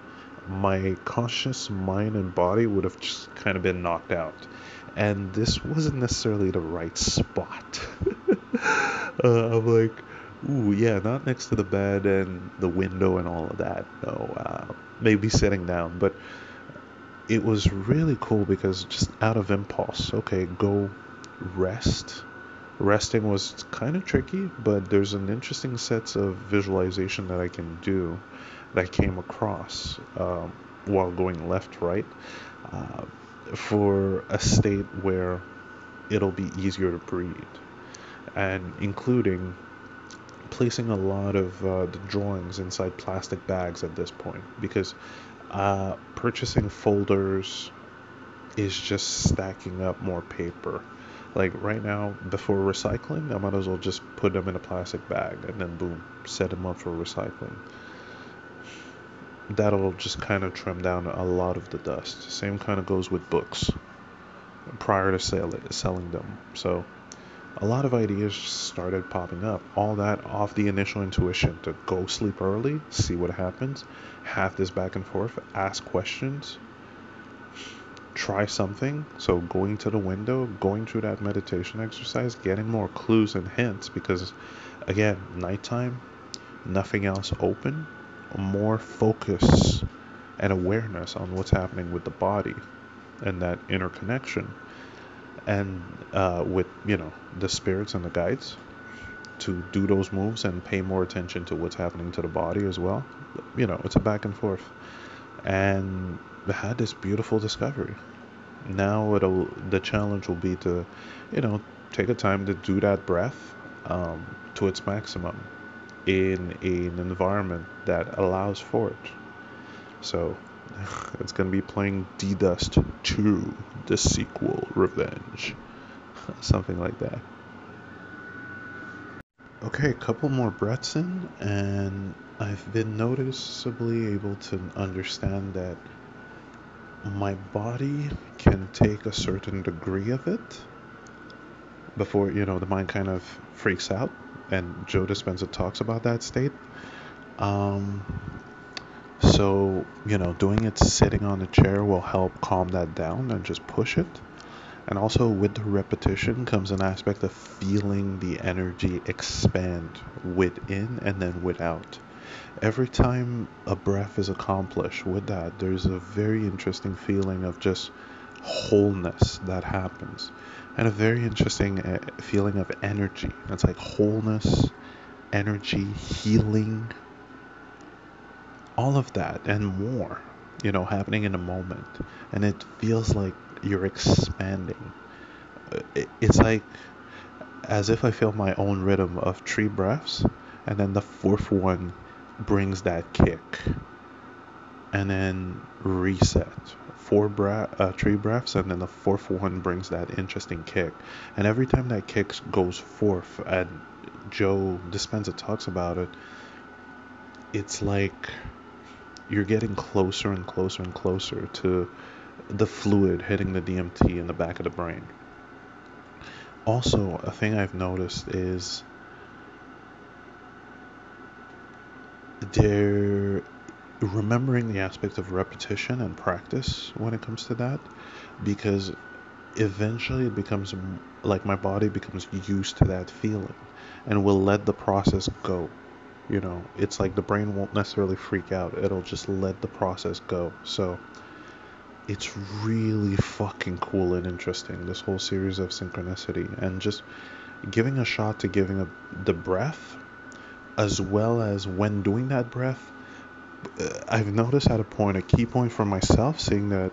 my conscious mind and body would have just kind of been knocked out. And this wasn't necessarily the right spot. [laughs] uh, I'm like, ooh, yeah, not next to the bed and the window and all of that. No, uh, maybe sitting down. But it was really cool because just out of impulse, okay, go rest. Resting was kind of tricky, but there's an interesting sets of visualization that I can do that came across um, while going left right uh, for a state where it'll be easier to breathe, and including placing a lot of uh, the drawings inside plastic bags at this point because uh, purchasing folders is just stacking up more paper. Like right now, before recycling, I might as well just put them in a plastic bag and then boom, set them up for recycling. That'll just kind of trim down a lot of the dust. Same kind of goes with books prior to sell it, selling them. So a lot of ideas started popping up. All that off the initial intuition to go sleep early, see what happens, have this back and forth, ask questions, try something. So, going to the window, going through that meditation exercise, getting more clues and hints because, again, nighttime, nothing else open, more focus and awareness on what's happening with the body and that interconnection and uh, with you know the spirits and the guides to do those moves and pay more attention to what's happening to the body as well. You know, it's a back and forth, and I had this beautiful discovery. Now it'll the challenge will be to, you know, take a time to do that breath um, to its maximum in an environment that allows for it. So [laughs] it's going to be playing D Dust 2, the sequel, Revenge. [laughs] Something like that. Okay, a couple more breaths in, and I've been noticeably able to understand that my body can take a certain degree of it before, you know, the mind kind of freaks out. And Joe Dispenza talks about that state. Um, so, you know, doing it sitting on a chair will help calm that down and just push it. And also, with the repetition comes an aspect of feeling the energy expand within and then without. Every time a breath is accomplished with that, there's a very interesting feeling of just wholeness that happens, and a very interesting eh, feeling of energy. It's like wholeness, energy, healing, all of that and more, you know, happening in a moment. And it feels like you're expanding. Uh, it's like as if I feel my own rhythm of three breaths, and then the fourth one brings that kick, and then reset. Four breath, uh, three breaths, and then the fourth one brings that interesting kick. And every time that kick goes forth, and Joe Dispenza talks about it, it's like you're getting closer and closer and closer to the fluid hitting the DMT in the back of the brain. Also, a thing I've noticed is they're remembering the aspect of repetition and practice when it comes to that because eventually it becomes like my body becomes used to that feeling and will let the process go you know? It's like the brain won't necessarily freak out. It'll just let the process go. So it's really fucking cool and interesting this whole series of synchronicity and just giving a shot to giving a, the breath as well as when doing that breath Uh, i've noticed at a point a key point for myself seeing that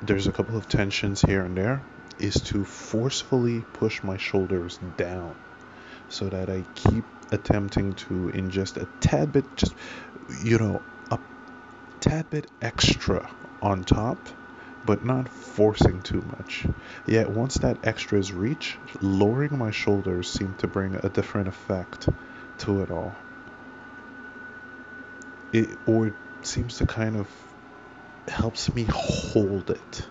there's a couple of tensions here and there is to forcefully push my shoulders down so that I keep attempting to ingest a tad bit, just, you know, a tad bit extra on top, but not forcing too much. Yet once that extra is reached, lowering my shoulders seem to bring a different effect to it all. It, or it seems to kind of helps me hold it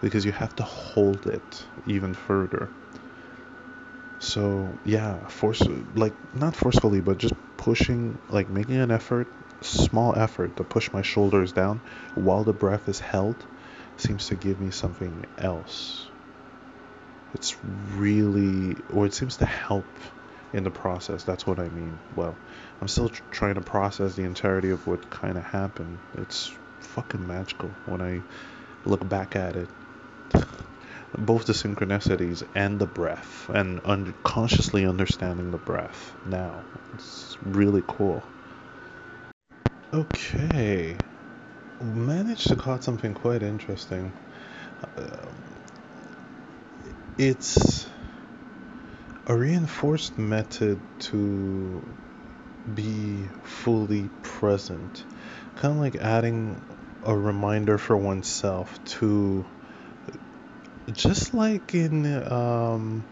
because you have to hold it even further. So yeah, force like not forcefully, but just pushing, like making an effort, small effort to push my shoulders down while the breath is held, seems to give me something else. It's really, or it seems to help in the process. That's what I mean. Well, I'm still tr- trying to process the entirety of what kind of happened. It's fucking magical when I look back at it. [sighs] Both the synchronicities and the breath, and un- consciously understanding the breath now. It's really cool. Okay. Managed to caught something quite interesting. Uh, it's a reinforced method to be fully present. Kind of like adding a reminder for oneself to just like in um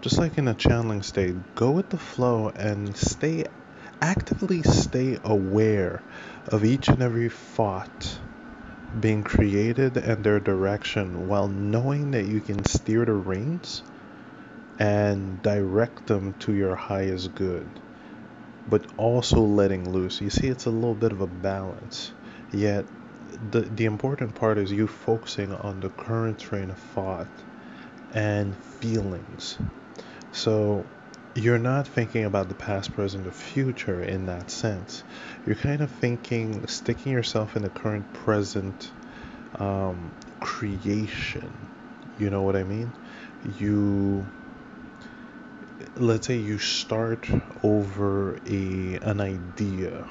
just like in a channeling state go with the flow and stay actively stay aware of each and every thought being created and their direction while knowing that you can steer the reins and direct them to your highest good but also letting loose you see it's a little bit of a balance yet the the important part is you focusing on the current train of thought and feelings. So you're not thinking about the past, present, or future in that sense. You're kind of thinking, sticking yourself in the current present um, creation. You know what I mean? You let's say you start over a an idea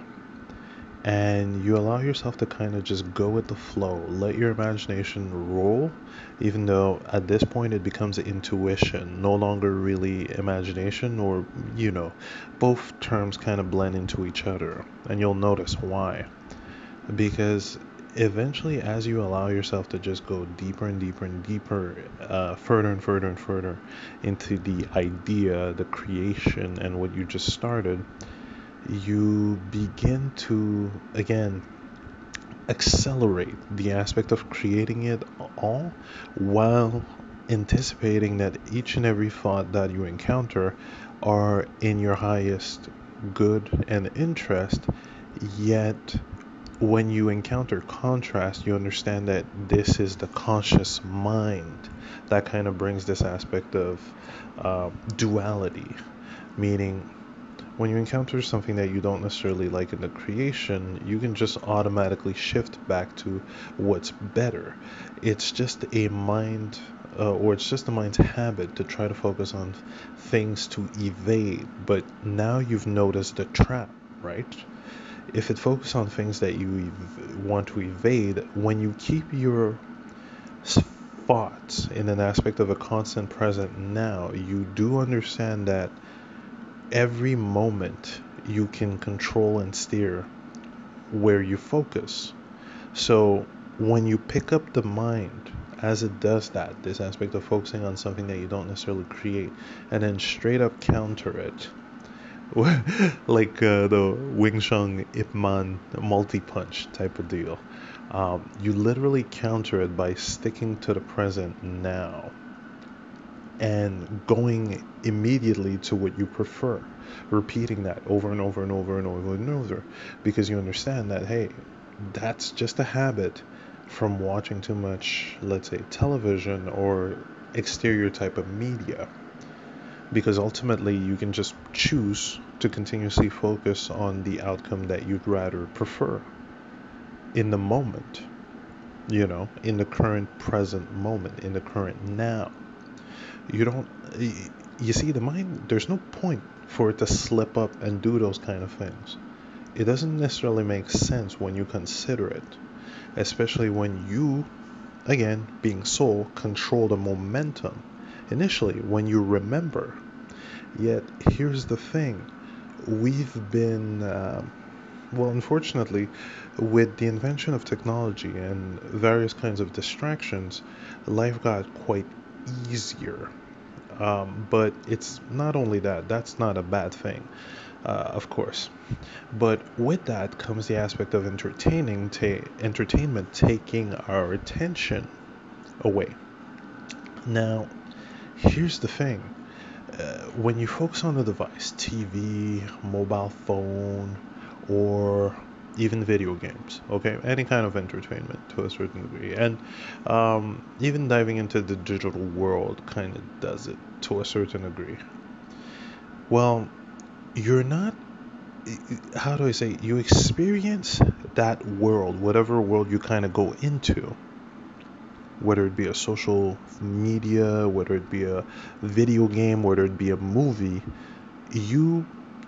and you allow yourself to kind of just go with the flow. Let your imagination roll even though at this point it becomes intuition no longer really imagination or you know both terms kind of blend into each other. And you'll notice why. Because eventually as you allow yourself to just go deeper and deeper and deeper uh, further and further and further into the idea the creation and what you just started you begin to again accelerate the aspect of creating it all while anticipating that each and every thought that you encounter are in your highest good and interest yet when you encounter contrast you understand that this is the conscious mind that kind of brings this aspect of uh, duality meaning when you encounter something that you don't necessarily like in the creation, you can just automatically shift back to what's better. It's just a mind, uh, or it's just the mind's habit to try to focus on things to evade. But now you've noticed the trap, right? If it focuses on things that you want to evade, when you keep your thoughts in an aspect of a constant present now, you do understand that every moment you can control and steer where you focus. So when you pick up the mind as it does that, this aspect of focusing on something that you don't necessarily create, and then straight up counter it, [laughs] like uh, the Wing Chun Ip Man multi punch type of deal. Um, you literally counter it by sticking to the present now and going immediately to what you prefer repeating that over and over and over and over and over because you understand that hey that's just a habit from watching too much, let's say, television or exterior type of media. Because ultimately, you can just choose to continuously focus on the outcome that you'd rather prefer in the moment, you know, in the current present moment, in the current now. You don't, you see, the mind, there's no point for it to slip up and do those kind of things. It doesn't necessarily make sense when you consider it, especially when you, again, being soul, control the momentum initially when you remember. Yet, here's the thing we've been, uh, well, unfortunately, with the invention of technology and various kinds of distractions, life got quite easier. Um, but it's not only that, that's not a bad thing, uh, of course. But with that comes the aspect of entertaining, ta- entertainment taking our attention away. Now, here's the thing when you focus on the device, TV, mobile phone, or even video games, okay, any kind of entertainment to a certain degree, and um, even diving into the digital world kind of does it to a certain degree. Well, you're not, how do I say, you experience that world, whatever world you kind of go into, whether it be a social media, whether it be a video game, whether it be a movie, you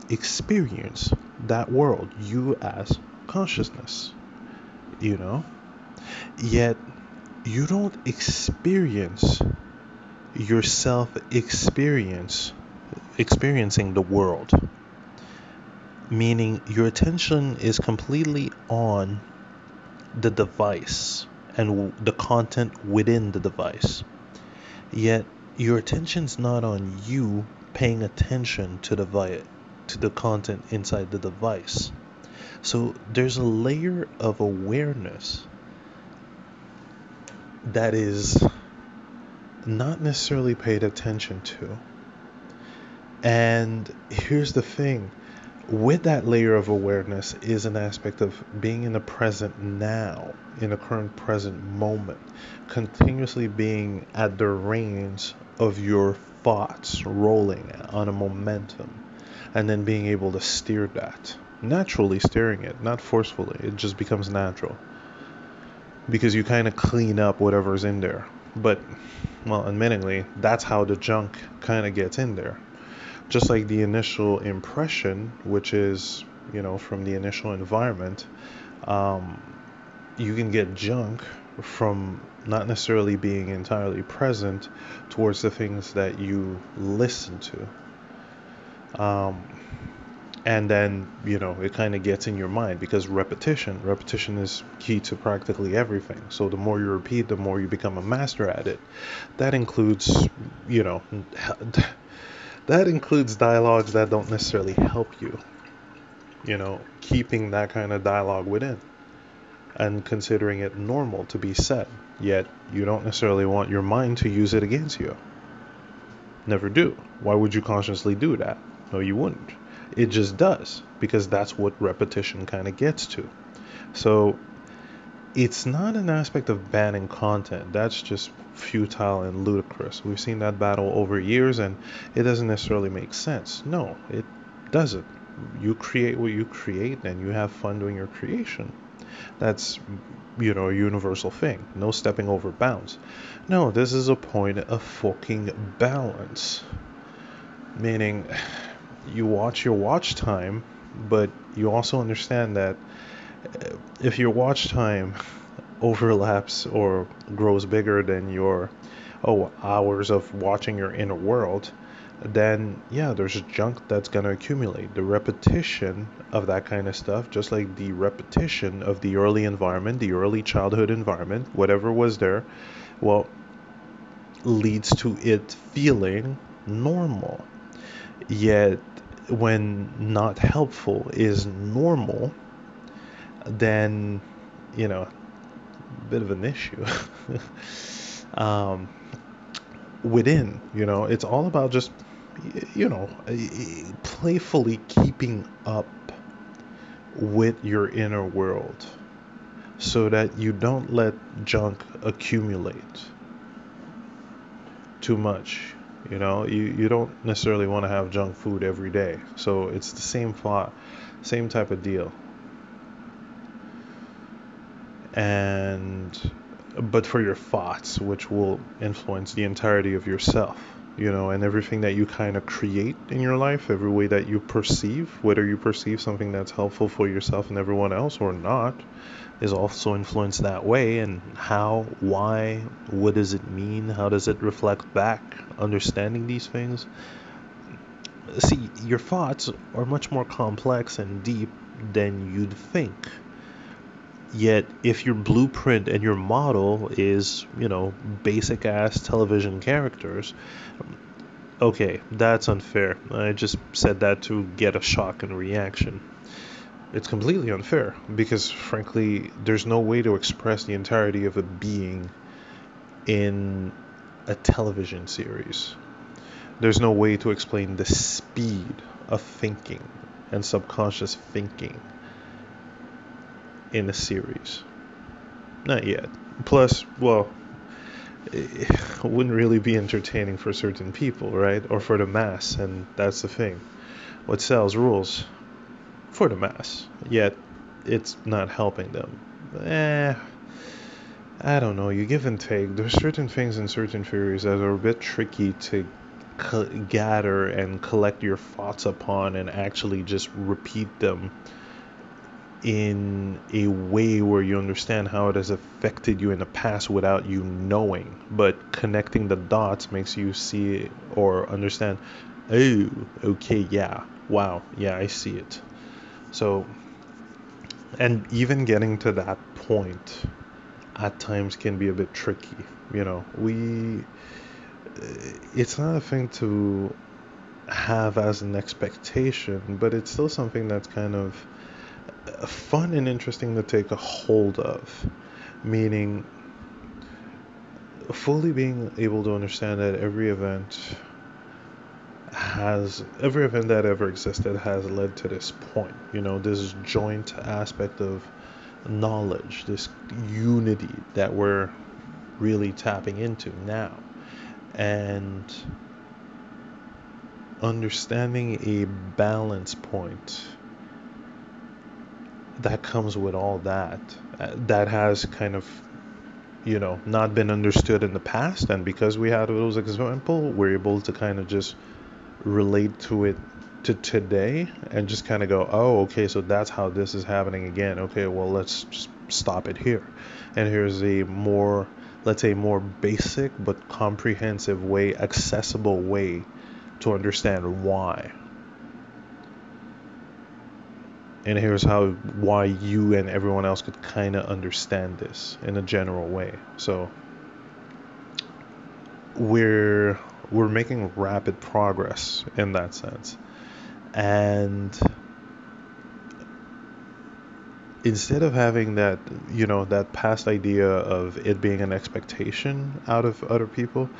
experience that world, you as consciousness, you know? Yet you don't experience yourself experience experiencing the world meaning your attention is completely on the device and the content within the device. Yet your attention's not on you paying attention to the vi- to the content inside the device. So there's a layer of awareness that is not necessarily paid attention to. And here's the thing with that layer of awareness is an aspect of being in the present now, in the current present moment, continuously being at the reins of your thoughts rolling on a momentum, and then being able to steer that naturally steering it, not forcefully. It just becomes natural because you kind of clean up whatever's in there. But, well, admittingly, that's how the junk kind of gets in there. Just like the initial impression, which is, you know, from the initial environment, um, you can get junk from not necessarily being entirely present towards the things that you listen to. Um, and then you know it kind of gets in your mind because repetition repetition is key to practically everything so the more you repeat the more you become a master at it that includes you know [laughs] that includes dialogues that don't necessarily help you you know keeping that kind of dialogue within and considering it normal to be said. Yet you don't necessarily want your mind to use it against you. Never do. Why would you consciously do that? No you wouldn't. It just does because that's what repetition kind of gets to. So it's not an aspect of banning content. That's just futile and ludicrous. We've seen that battle over years and it doesn't necessarily make sense. No, it doesn't. You create what you create and you have fun doing your creation. That's, you know, a universal thing. No stepping over bounds. No, this is a point of fucking balance. Meaning, [sighs] you watch your watch time, but you also understand that if your watch time overlaps or grows bigger than your oh hours of watching your inner world, then yeah, there's junk that's going to accumulate. The repetition of that kind of stuff, just like the repetition of the early environment, the early childhood environment, whatever was there, well, leads to it feeling normal. Yet when not helpful is normal, then you know, a bit of an issue. [laughs] um, within, you know, it's all about just, you know, playfully keeping up with your inner world. so that you don't let junk accumulate too much. You know, you, you don't necessarily want to have junk food every day. So it's the same thought, same type of deal. And but for your thoughts, which will influence the entirety of yourself, you know, and everything that you kind of create in your life, every way that you perceive, whether you perceive something that's helpful for yourself and everyone else or not, is also influenced that way. And how, why, what does it mean? How does it reflect back? Understanding these things. See, your thoughts are much more complex and deep than you'd think Yet, if your blueprint and your model is, you know, basic ass television characters, okay, that's unfair. I just said that to get a shock and reaction. It's completely unfair because, frankly, there's no way to express the entirety of a being in a television series. There's no way to explain the speed of thinking and subconscious thinking in the series. Not yet. Plus, well, it wouldn't really be entertaining for certain people, right? Or for the mass, and that's the thing. What sells rules for the mass, yet it's not helping them. Eh, I don't know. You give and take. There's certain things in certain theories that are a bit tricky to gather and collect your thoughts upon and actually just repeat them in a way where you understand how it has affected you in the past without you knowing. But connecting the dots makes you see or understand, oh, okay, yeah, wow, yeah, I see it. So, and even getting to that point at times can be a bit tricky. You know, we, eh, it's not a thing to have as an expectation, but it's still something that's kind of fun and interesting to take a hold of, meaning fully being able to understand that every event has every event that ever existed has led to this point you know this joint aspect of knowledge this unity that we're really tapping into now. And understanding a balance point that comes with all that uh, that has kind of you know not been understood in the past and because we had those examples we're able to kind of just relate to it to today and just kind of go oh okay so that's how this is happening again. Okay well let's just stop it here. And here's a more let's say more basic but comprehensive way accessible way to understand why and here's how why you and everyone else could kind of understand this in a general way. So we're we're making rapid progress in that sense. And instead of having that you know that past idea of it being an expectation out of other people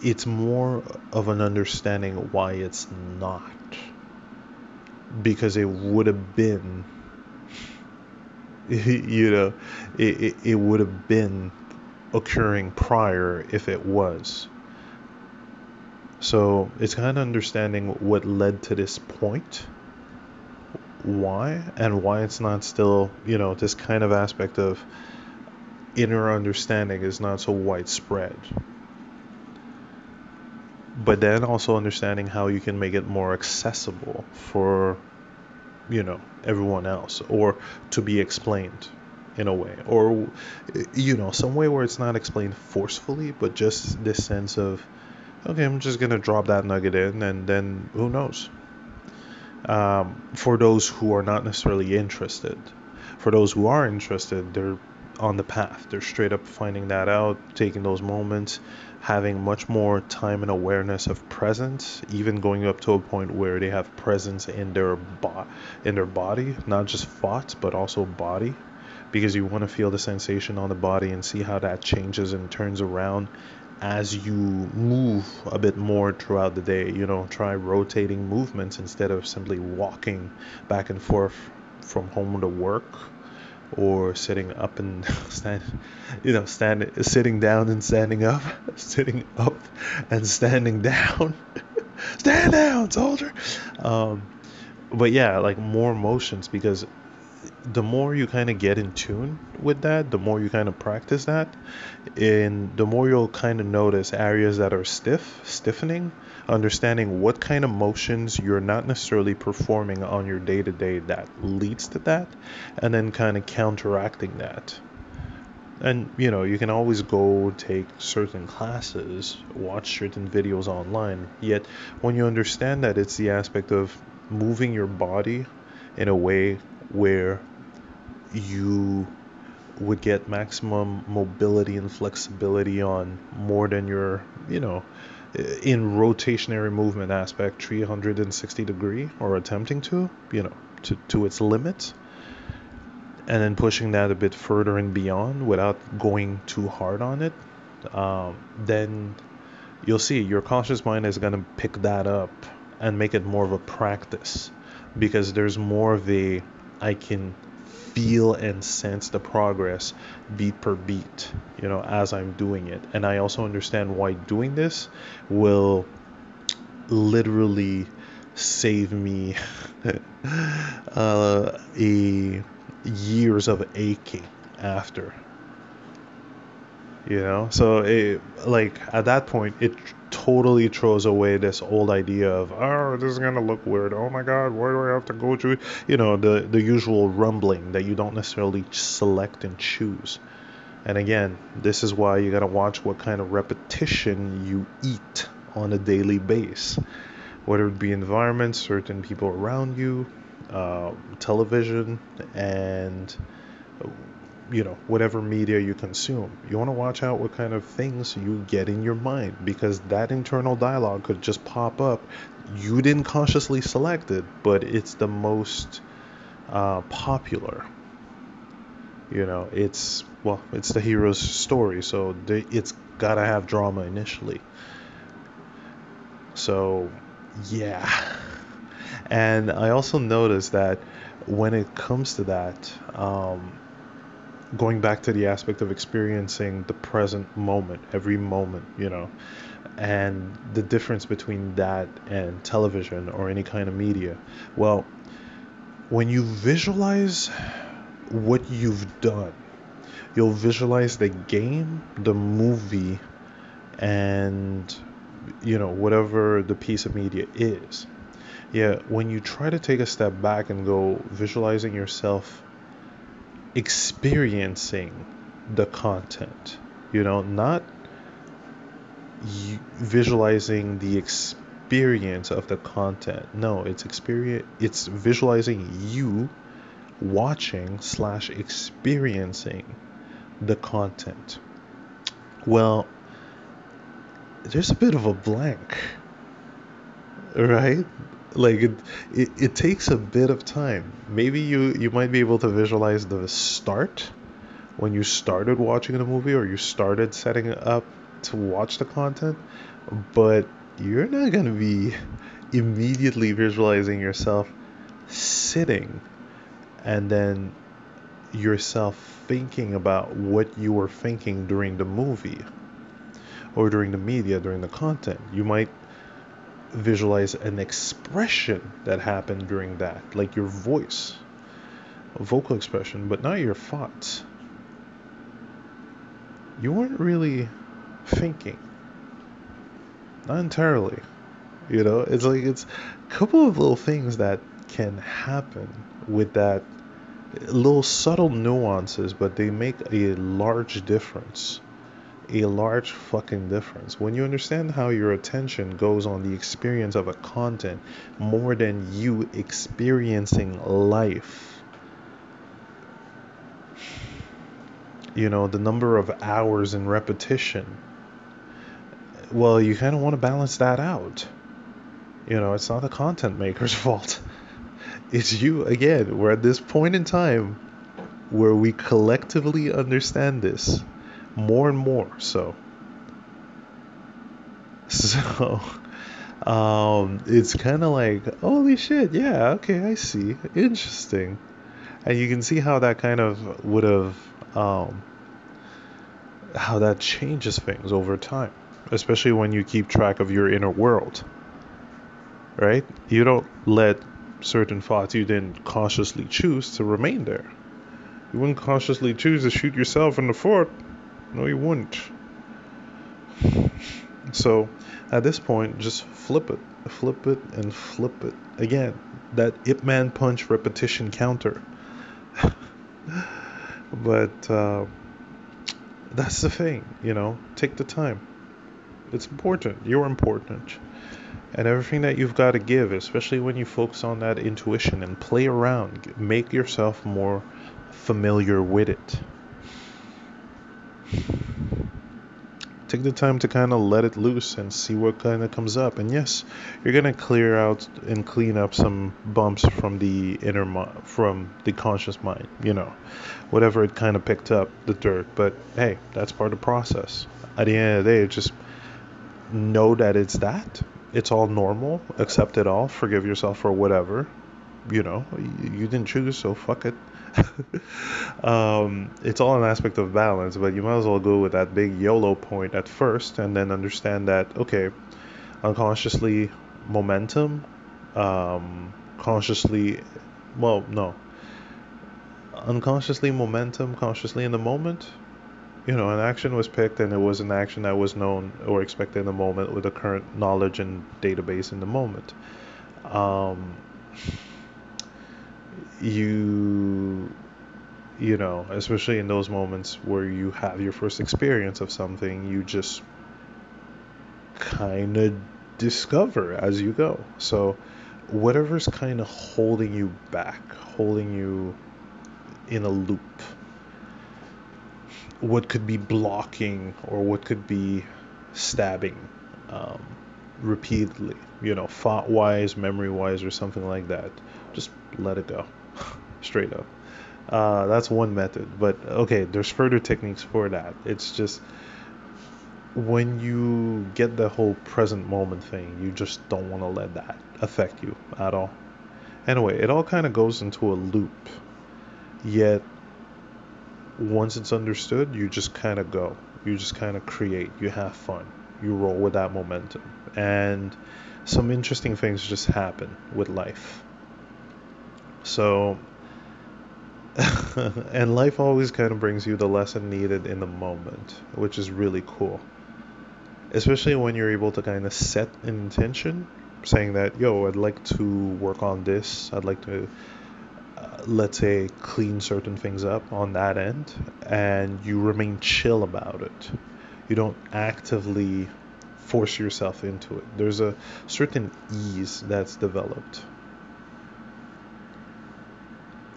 it's more of an understanding why it's not because it would have been [laughs] you know it, it, it would have been occurring prior if it was. So it's kind of understanding what led to this point why and why it's not still you know this kind of aspect of inner understanding is not so widespread but then also understanding how you can make it more accessible for you know everyone else or to be explained in a way or you know some way where it's not explained forcefully but just this sense of okay i'm just gonna drop that nugget in and then who knows? Um, for those who are not necessarily interested for those who are interested they're on the path. They're straight up finding that out taking those moments having much more time and awareness of presence, even going up to a point where they have presence in their bo- in their body, not just thoughts but also body, because you want to feel the sensation on the body and see how that changes and turns around as you move a bit more throughout the day. You know, try rotating movements instead of simply walking back and forth from home to work or sitting up and [laughs] stand, you know, stand, sitting down and standing up, [laughs] sitting up and standing down. [laughs] Stand down, soldier. Um, but yeah, like more motions because the more you kind of get in tune with that, the more you kind of practice that, and the more you'll kind of notice areas that are stiff, stiffening, understanding what kind of motions you're not necessarily performing on your day to day that leads to that, and then kind of counteracting that. And you know, you can always go take certain classes, watch certain videos online. Yet, when you understand that it's the aspect of moving your body in a way where you would get maximum mobility and flexibility on more than your, you know, in rotationary movement aspect 360 degree or attempting to, you know, to, to its limit and then pushing that a bit further and beyond without going too hard on it, um, then you'll see your conscious mind is going to pick that up and make it more of a practice because there's more of a I can feel and sense the progress beat per beat, you know, as I'm doing it. And I also understand why doing this will literally save me [laughs] uh, a years of aching after you know? So it like at that point it totally throws away this old idea of oh this is gonna look weird. Oh my god why do i have to go through you know the the usual rumbling that you don't necessarily select and choose. And again this is why you gotta watch what kind of repetition you eat on a daily base. Whether it be environment certain people around you uh, television and you know whatever media you consume. You want to watch out what kind of things you get in your mind because that internal dialogue could just pop up. You didn't consciously select it but it's the most uh, popular. You know it's well it's the hero's story so they, it's gotta have drama initially. So yeah. And i also noticed that when it comes to that um, going back to the aspect of experiencing the present moment, every moment, you know, and the difference between that and television or any kind of media. Well, when you visualize what you've done, you'll visualize the game, the movie, and you know, whatever the piece of media is. Yeah, when you try to take a step back and go visualizing yourself experiencing the content you know not visualizing the experience of the content. No it's experience it's visualizing you watching slash experiencing the content. Well there's a bit of a blank right like it, it, it takes a bit of time. Maybe you you might be able to visualize the start when you started watching the movie or you started setting up to watch the content but you're not going to be immediately visualizing yourself sitting and then yourself thinking about what you were thinking during the movie or during the media during the content. You might visualize an expression that happened during that, like your voice, vocal expression, but not your thoughts. You weren't really thinking. Not entirely. You know, it's like it's a couple of little things that can happen with that little subtle nuances, but they make a large difference a large fucking difference. When you understand how your attention goes on the experience of a content more than you experiencing life. You know, the number of hours in repetition. Well, you kind of want to balance that out. You know, it's not the content maker's [laughs] fault. It's you again. We're at this point in time where we collectively understand this more and more. So [laughs] so um, it's kind of like holy shit yeah okay i see interesting. And you can see how that kind of would have um, how that changes things over time especially when you keep track of your inner world right? You don't let certain thoughts you didn't consciously choose to remain there. You wouldn't consciously choose to shoot yourself in the foot no you wouldn't [laughs] so at this point just flip it flip it and flip it again that Ip Man punch repetition counter [laughs] but uh, that's the thing, you know, take the time. It's important. You're important. And everything that you've got to give, especially when you focus on that intuition and play around, make yourself more familiar with it. Take the time to kind of let it loose and see what kind of comes up. And yes, you're gonna clear out and clean up some bumps from the inner mind, from the conscious mind. You know, whatever it kind of picked up, the dirt. But hey, that's part of the process. At the end of the day, just know that it's that. It's all normal. Accept it all. Forgive yourself for whatever. You know, you didn't choose, so fuck it. [laughs] um, it's all an aspect of balance, but you might as well go with that big YOLO point at first and then understand that, okay, unconsciously momentum, um, consciously, well, no, unconsciously momentum, consciously in the moment. You know, an action was picked and it was an action that was known or expected in the moment with the current knowledge and database in the moment. Um, you you know especially in those moments where you have your first experience of something you just kind of discover as you go. So whatever's kind of holding you back holding you in a loop what could be blocking or what could be stabbing um, repeatedly you know thought wise memory wise or something like that just let it go straight up. Uh, that's one method, but okay, there's further techniques for that. It's just when you get the whole present moment thing, you just don't want to let that affect you at all. Anyway, it all kind of goes into a loop. Yet, once it's understood, you just kind of go. You just kind of create. You have fun. You roll with that momentum. And some interesting things just happen with life. So, [laughs] and life always kind of brings you the lesson needed in the moment, which is really cool. Especially when you're able to kind of set an intention, saying that, yo, I'd like to work on this, I'd like to, uh, let's say, clean certain things up on that end, and you remain chill about it. You don't actively force yourself into it. There's a certain ease that's developed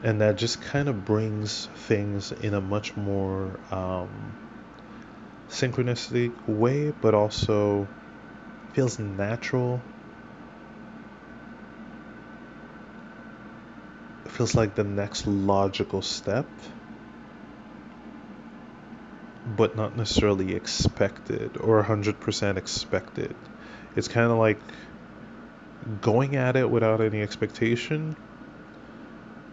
and that just kind of brings things in a much more um, synchronistic way, but also feels natural. It feels like the next logical step, but not necessarily expected or 100% expected. It's kind of like going at it without any expectation,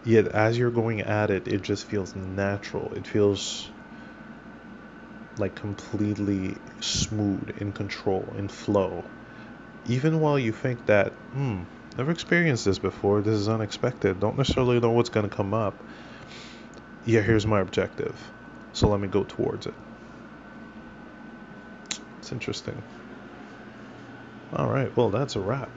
yet as you're going at it, it just feels natural. It feels like completely smooth, in control, in flow. Even while you think that, hmm, never experienced this before, this is unexpected, don't necessarily know what's going to come up. Yeah, here's my objective. So let me go towards it. It's interesting. All right, well, that's a wrap.